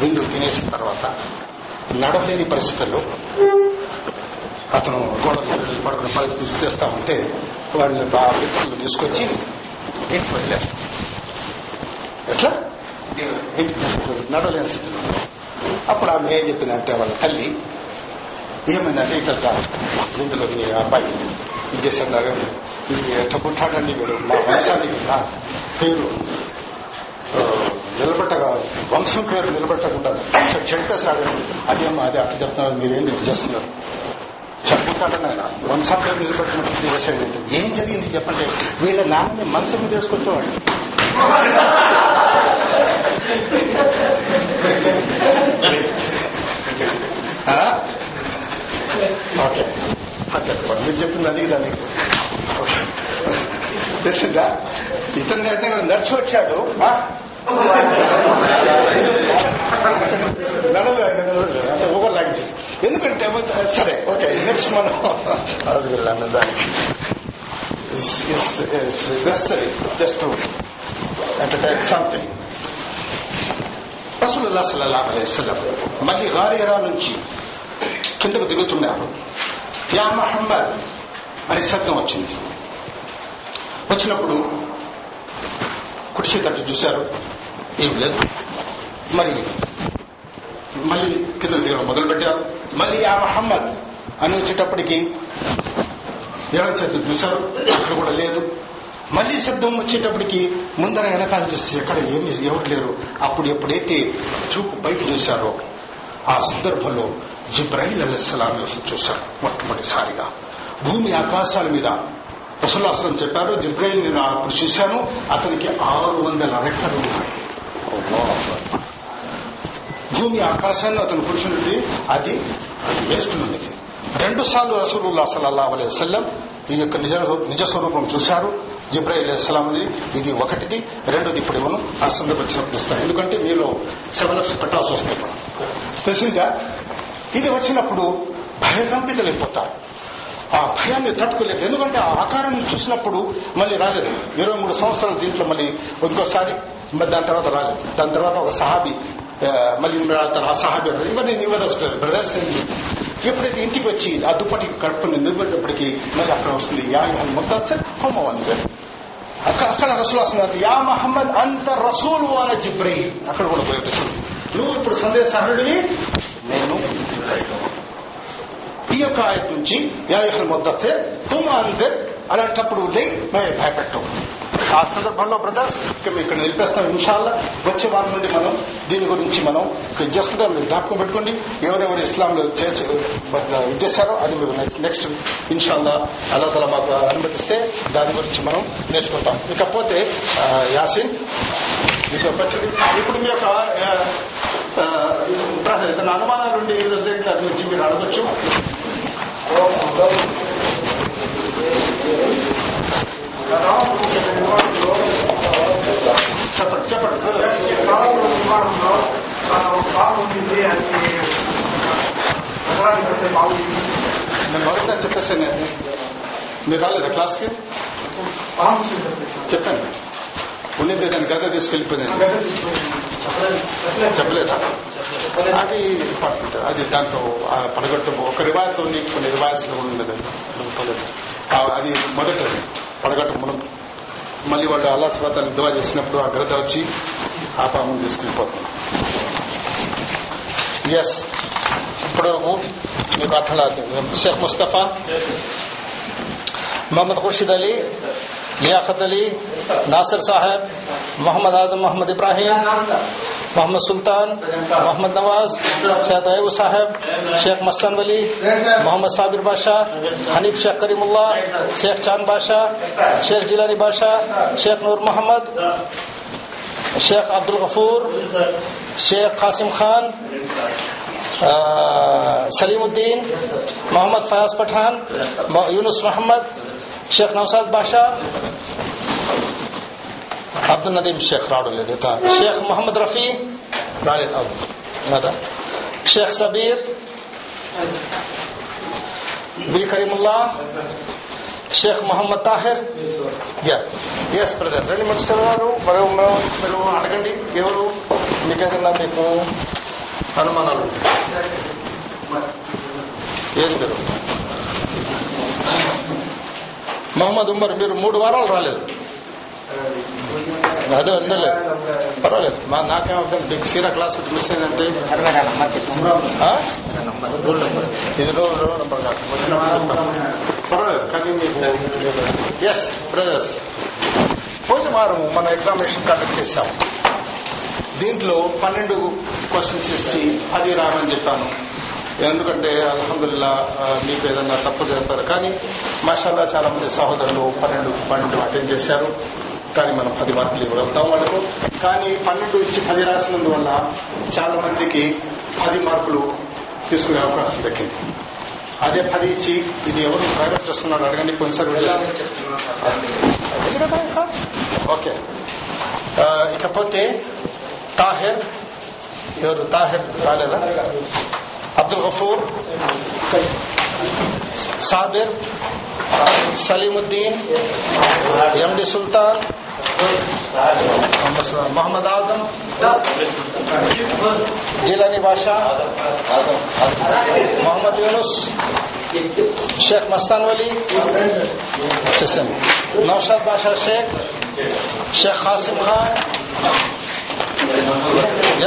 విందు తినేసిన తర్వాత నడవలేని పరిస్థితుల్లో అతను గోడలు పడుకున్న పరిస్థితి పైకి తీసుకొస్తా ఉంటే వాళ్ళని ఆ వ్యక్తులు తీసుకొచ్చి ఇంటికి వెళ్ళారు ఎట్లా? నడవలేని స్థితిలో అప్పుడు ఆమె ఏం చెప్పిందంటే వాళ్ళ తల్లి ఏమైందంటే ఇక్కడ ఇందులో మీ అబ్బాయి ఇది చేస్తున్నారు ఇది ఎట్లా పుట్టాడండి వీడు మా వంశానికి నా పేరు నిలబెట్టగా వంశం పేరు నిలబెట్టకుండా చెంపేశాడు అదేమో అదే అట్లా చెప్తున్నారు. మీరేం ఇది చేస్తున్నారు? చంపుతాడని ఆయన వంశం పేరు నిలబెట్టినప్పుడు చేసాడు ఏం జరిగింది చెప్పండి. వీళ్ళ నాన్నని మనసు మీద వేసుకొచ్చేవాడు ఓకే. చెప్పండి మీరు చెప్పింది అది దాన్ని తెలిసిందా? ఇతను అంటే నడిచి వచ్చాడు. ఆ? ఎందుకంటే సరే ఓకే నెక్స్ట్ మనం రాజుగారు దానికి నెసరీ జస్ట్ ఎంటర్టైన్ సంథింగ్ రసూలుల్లా సల్లాహ్ అలైహి వసల్లం మళ్ళీ గారియరా నుంచి కిందకు దిగుతున్నారు యా మహమ్మద్ అని శబ్దం వచ్చింది వచ్చినప్పుడు కుర్చీ తట్టు చూశారు ఏం లేదు. మరి మళ్ళీ కింద దిగడం మొదలు పెట్టారు. మళ్ళీ ఆ మహమ్మద్ అని వచ్చేటప్పటికి ఎవరి శబ్దం చూశారు. అక్కడ కూడా లేదు. మళ్ళీ శబ్దం వచ్చేటప్పటికి ముందర వెనకాల చూస్తే ఎక్కడ ఏమి ఎవరు లేరు. అప్పుడు ఎప్పుడైతే చూపు బయట చూశారో ఆ సందర్భంలో జిబ్రాయిల్ అలస్లాం చూశారు మొట్టమొదటిసారిగా. భూమి ఆకాశాల మీద రసూల్లాస్లం చెప్పారు. జిబ్రాయిల్ నేను అప్పుడు చూశాను. అతనికి ఆరు వందల రెక్కలు ఉన్నాయి. భూమి ఆకాశాన్ని అతను కూర్చున్నది అది వేస్తున్నది రెండు సార్లు రసూలుల్లా సల్లల్లాహు అలై వసల్లం ఈ యొక్క నిజ నిజ స్వరూపం చూశారు. జిబ్రాయిల్ అస్సలాంది ఇది ఒకటిది. రెండోది ఇప్పుడు ఇవ్వను ఆ సందర్భం ఇస్తాను ఎందుకంటే మీలో సెవెన్ అప్స్ పెట్టాల్సి వస్తుంది ఇప్పుడు. తెలిసిందా? ఇది వచ్చినప్పుడు భయకంపితలైపోతారు. ఆ భయాన్ని తట్టుకోలేదు ఎందుకంటే ఆ ఆకారాన్ని చూసినప్పుడు మళ్ళీ రాలేదు. ఇరవై మూడు సంవత్సరాలు దీంట్లో మళ్ళీ ఇంకోసారి మరి దాని తర్వాత రాలేదు దాని తర్వాత ఒక సహాబి ఆ, మళ్ళీ ఆ సహాబి ఇవన్నీ ఇవన్నీ వస్తారు బ్రదర్స్ ఎప్పుడైతే ఇంటికి వచ్చి ఆ దుప్పటి కడుపుని నిలబడినప్పటికీ మళ్ళీ అక్కడ వస్తుంది యా మొత్తం హోమం అని అక్కడ అక్కడ రసూల్ వస్తున్నారు యా మహమ్మద్ అంత రసూల్ వాల జిబ్రై అక్కడ కూడా ఉపయోగిస్తుంది నువ్వు ఇప్పుడు సందేశహరుడివి నేను ఈ యొక్క ఆయన నుంచి యాయహల్ మొద్దతే తుమ్ అంతే అలాంటప్పుడు లే భయపెట్టవు. ఆ సందర్భంలో బ్రదర్ మేము ఇక్కడ నిలిపేస్తాం. ఇన్షాల్లా వచ్చే వారం నుండి మనం దీని గురించి మనం జస్ట్గా మీరు జ్ఞాపకం పెట్టుకోండి. ఎవరెవరు ఇస్లాంలో చేశారో అది మీరు నెక్స్ట్ ఇన్షాల్లా అల్లా తల మాకు అనుమతిస్తే దాని గురించి మనం నేర్చుకుంటాం. ఇకపోతే యాసిన్ మీకు ఇప్పుడు మీ యొక్క అనుమానాలు ఉండి ఈ రోజు దాని గురించి మీరు అడగచ్చు. చెప్పండి చెప్పండి నేను మొదట చెప్పేసాను అది. మీరు రాలేదా క్లాస్కి చెప్పాను ఉన్నది దాని గద తీసుకెళ్ళిపోయింది చెప్పలేదా అది ఇంపార్టెంట్ అది దాంట్లో ఆ పడగొట్టు ఒక రివాయత్ ఉంది కొన్ని రివాయత్స్ ఉండదు ఆ, అది మొదటిది پڑکوں ملے ووٹ آلہ بات اگرچی آپ یس شیخ مستفا محمد خرشید صاحب محمد آزم محمد ابراحیم محمد سلطان، محمد نواز سید ایب صاحب، شیخ مسن ولی، محمد صابر بادشاہ حنیف شیخ کریم اللہ، شیخ چاند بادشاہ شیخ جیلانی بادشاہ شیخ نور محمد، شیخ عبد الغفور شیخ قاسم خان سلیم الدین، محمد فیاض پٹھان یونس محمد، شیخ نوساد بادشاہ అబ్దుల్ నదీం షేక్ రావడం లేదు. షేక్ మొహమ్మద్ రఫీ రాలేదు. అవును. Shaik Sabeer B Kareemulla Shaik Mohammad Tahir. Yes brother రెండు మనుషులు గారు మరో మీరు అడగండి. ఎవరు? మీకు మీకు అనుమానాలు? ఏం ఏది మీరు మొహమ్మద్ ఉమర్ మీరు మూడు వారాలు రాలేదు. అదే అందలే పర్వాలేదు మా నాకేమవుతుంది మీకు సీరా క్లాస్ ఒకటి మిస్ అయిందంటే ఇది రోల్ రోల్ నెంబర్ కాదు పర్వాలేదు కానీ మీకు ఎస్ బ్రదర్స్ పోయిన వారం మన ఎగ్జామినేషన్ కండక్ట్ చేశాం. దీంట్లో పన్నెండు క్వశ్చన్స్ ఇచ్చి అది రామని చెప్పాను. ఎందుకంటే అల్హమ్దుల్లా మీకు ఏదన్నా తప్పు చెప్పారు కానీ మాషాల్లా చాలా మంది సహోదరులు పన్నెండు పన్నెండు అటెండ్ చేశారు. కానీ మనం పది మార్కులు ఇవ్వగలుగుతాం వాళ్ళకు. కానీ పన్నెండు ఇచ్చి పది రాసినందువల్ల చాలా మందికి పది మార్కులు తీసుకునే అవకాశం దక్కింది. అదే పది ఇచ్చి ఇది ఎవరు ప్రైవేట్ చేస్తున్నాడు అడగండి కొన్నిసారి ఓకే. ఇకపోతే తాహిర్ ఎవరు? తాహిర్ రాలేదా? అబ్దుల్ గఫూర్ సాబిర్ సలీముద్దీన్ ఎండి సుల్తాన్ మొహమ్మద్ ఆజం జిలానీ బాషా మొహమ్మద్ యూనుస్ షేక్ మస్తాన్ వలీ వచ్చేసాను నౌషాద్ బాషా షేక్ షేక్ హాసిం ఖాన్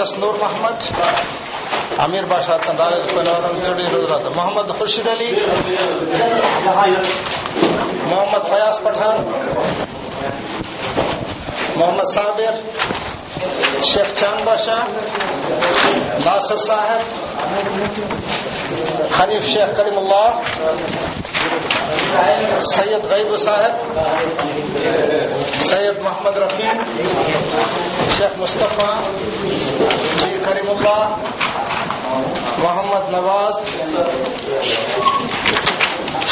ఎస్ నూర్ మహమ్మద్ అమీర్ బాషా అతను రాలేదు పోయిన వారం చూడు ఈ محمد صابر، شیخ چاند بادشاہ ناصر صاحب حریف شیخ کریم اللہ، سید غیب صاحب، سید محمد رفیع، شیخ مصطفیٰ جی کریم اللہ، محمد نواز،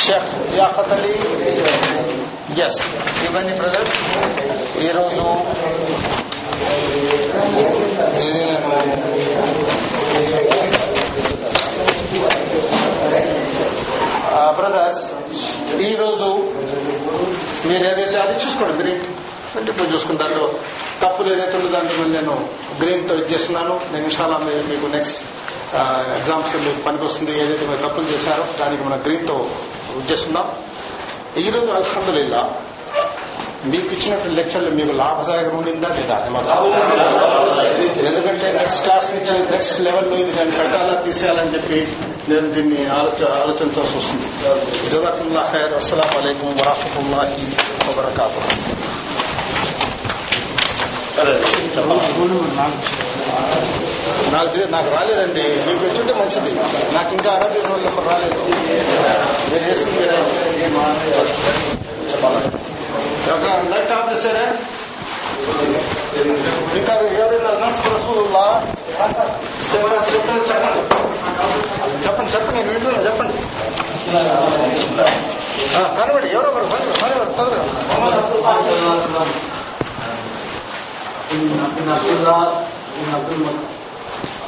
شیخ یاقت علی ఎస్ ఇవన్నీ బ్రదర్స్ ఈ రోజు బ్రదర్స్ ఈరోజు మీరు ఏదైతే అది చూసుకోండి గ్రీన్ అంటే ఇప్పుడు చూసుకున్న దాంట్లో తప్పులు ఏదైతే ఉందో దాంట్లో నేను గ్రీన్తో తో ఇచ్చేస్తున్నాను నేను చాలా మీకు నెక్స్ట్ ఎగ్జామ్స్ uh, మీకు పనికొస్తుంది. ఏదైతే మీరు తప్పులు చేశారో దానికి మనం గ్రీన్తో తో ఉద్దేశిస్తున్నాం ఈరోజు అల్హమ్దుల్లా మీకు ఇచ్చినటువంటి లెక్చర్లు మీకు లాభదాయకం ఉండిందా లేదా ఎందుకంటే నెక్స్ట్ క్లాస్ నుంచి నెక్స్ట్ లెవెల్లో ఇది నేను పెట్టాలా తీసేయాలని చెప్పి నేను దీన్ని ఆలోచన ఆలోచించాల్సి వస్తుంది జజాకుల్లా ఖైర్ అస్సలం అయికం వరహతుల్లాహి వబర్కాతు సరే నాకు తెలియదు నాకు రాలేదండి మీకు వచ్చుంటే మంచిది నాకు ఇంకా అరవై రోల్ నెంబర్ రాలేదు మీరు వేసింది మీరే. ఒక లైట్ ఆఫ్ చేశారా ఇంకా ఎవరైనా నర్స్ రసూలుల్లా చెప్పండి చెప్పండి చెప్పండి చెప్పండి చెప్పండి నేను వింటున్నాను చెప్పండి ఆ, కనబడి ఎవరో ఒకరు పని పని తొందరగా بن بن عبد الله بن عبد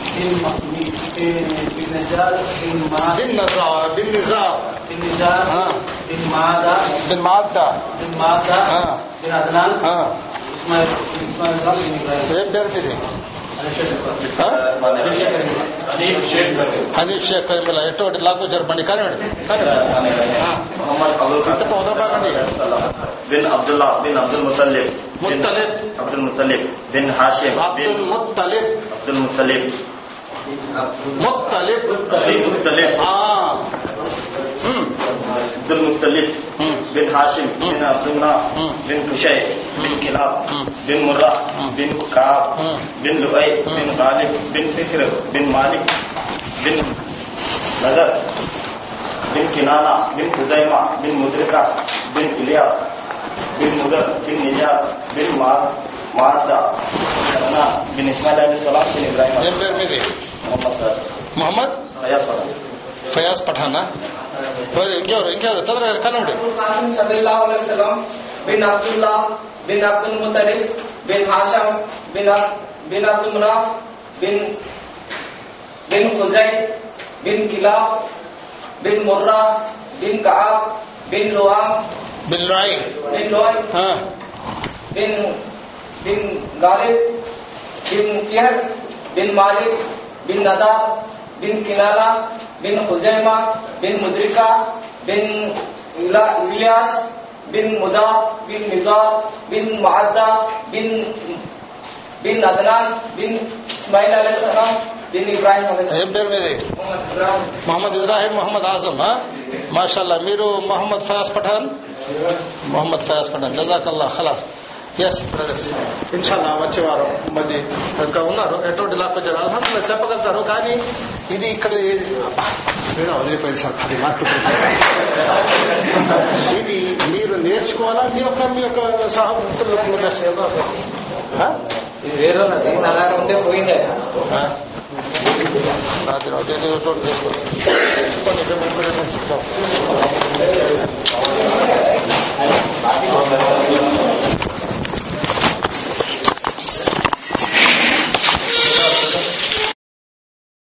بن أنس بن మీరు మీరు بن كنانة بن خزيمة ఆ, بن مدركة ఆ, بن زياد ఆ, بن آه، بن مداد ఆ. بن مختلف. مختلف. ہاں. عبد المختلف بن ہاشم بن عبد اللہ بن کشے بن خلاف بن مرہ بن کاب بن لبئی بن غالب بن فکر بن مالک بن نظر بن کنانا بن خزیمہ بن مدرکہ بن الیاس بن مدر بن نجات بن مار مارتا بن اسماعیل علیہ السلام بن ابراہیم محمد فیاض پٹھانا صلی اللہ علیہ وسلم بن بن عبد المطلب بن ہاشم بن عبد المناف بن بن خزئی بن کلاب بن مرہ بن کعب بن لوام بن بن بن بن غالب بن کیر بن مالک بن ندا بن کنارا بن خزیمہ، بن مدرکہ، بن الیاس، بن مدا بن مزار بن معدہ بن بن عدنان، بن اسماعیل علیہ السلام، بن ابراہీం محمد ఇబ్రాహీం ماشاء اللہ میرو محمد فیاض پٹھان۔ محمد فیاض پٹھان، جزاک اللہ، خلاص۔ ఎస్ బ్రదర్స్ ఇన్షాల్లా వచ్చే వారం మళ్ళీ ఇంకా ఉన్నారు. ఎటువంటి లాక్కొచ్చారు అల్హమ్దుల్లా చెప్పగలుగుతారు. కానీ ఇది ఇక్కడ ఏదో వదిలిపోయింది సార్. అది మార్పు ఇది మీరు నేర్చుకోవాలా? మీ యొక్క మీ యొక్క? ఆ? ఇది వేరే ఉంటే పోయిందే? రాత్రి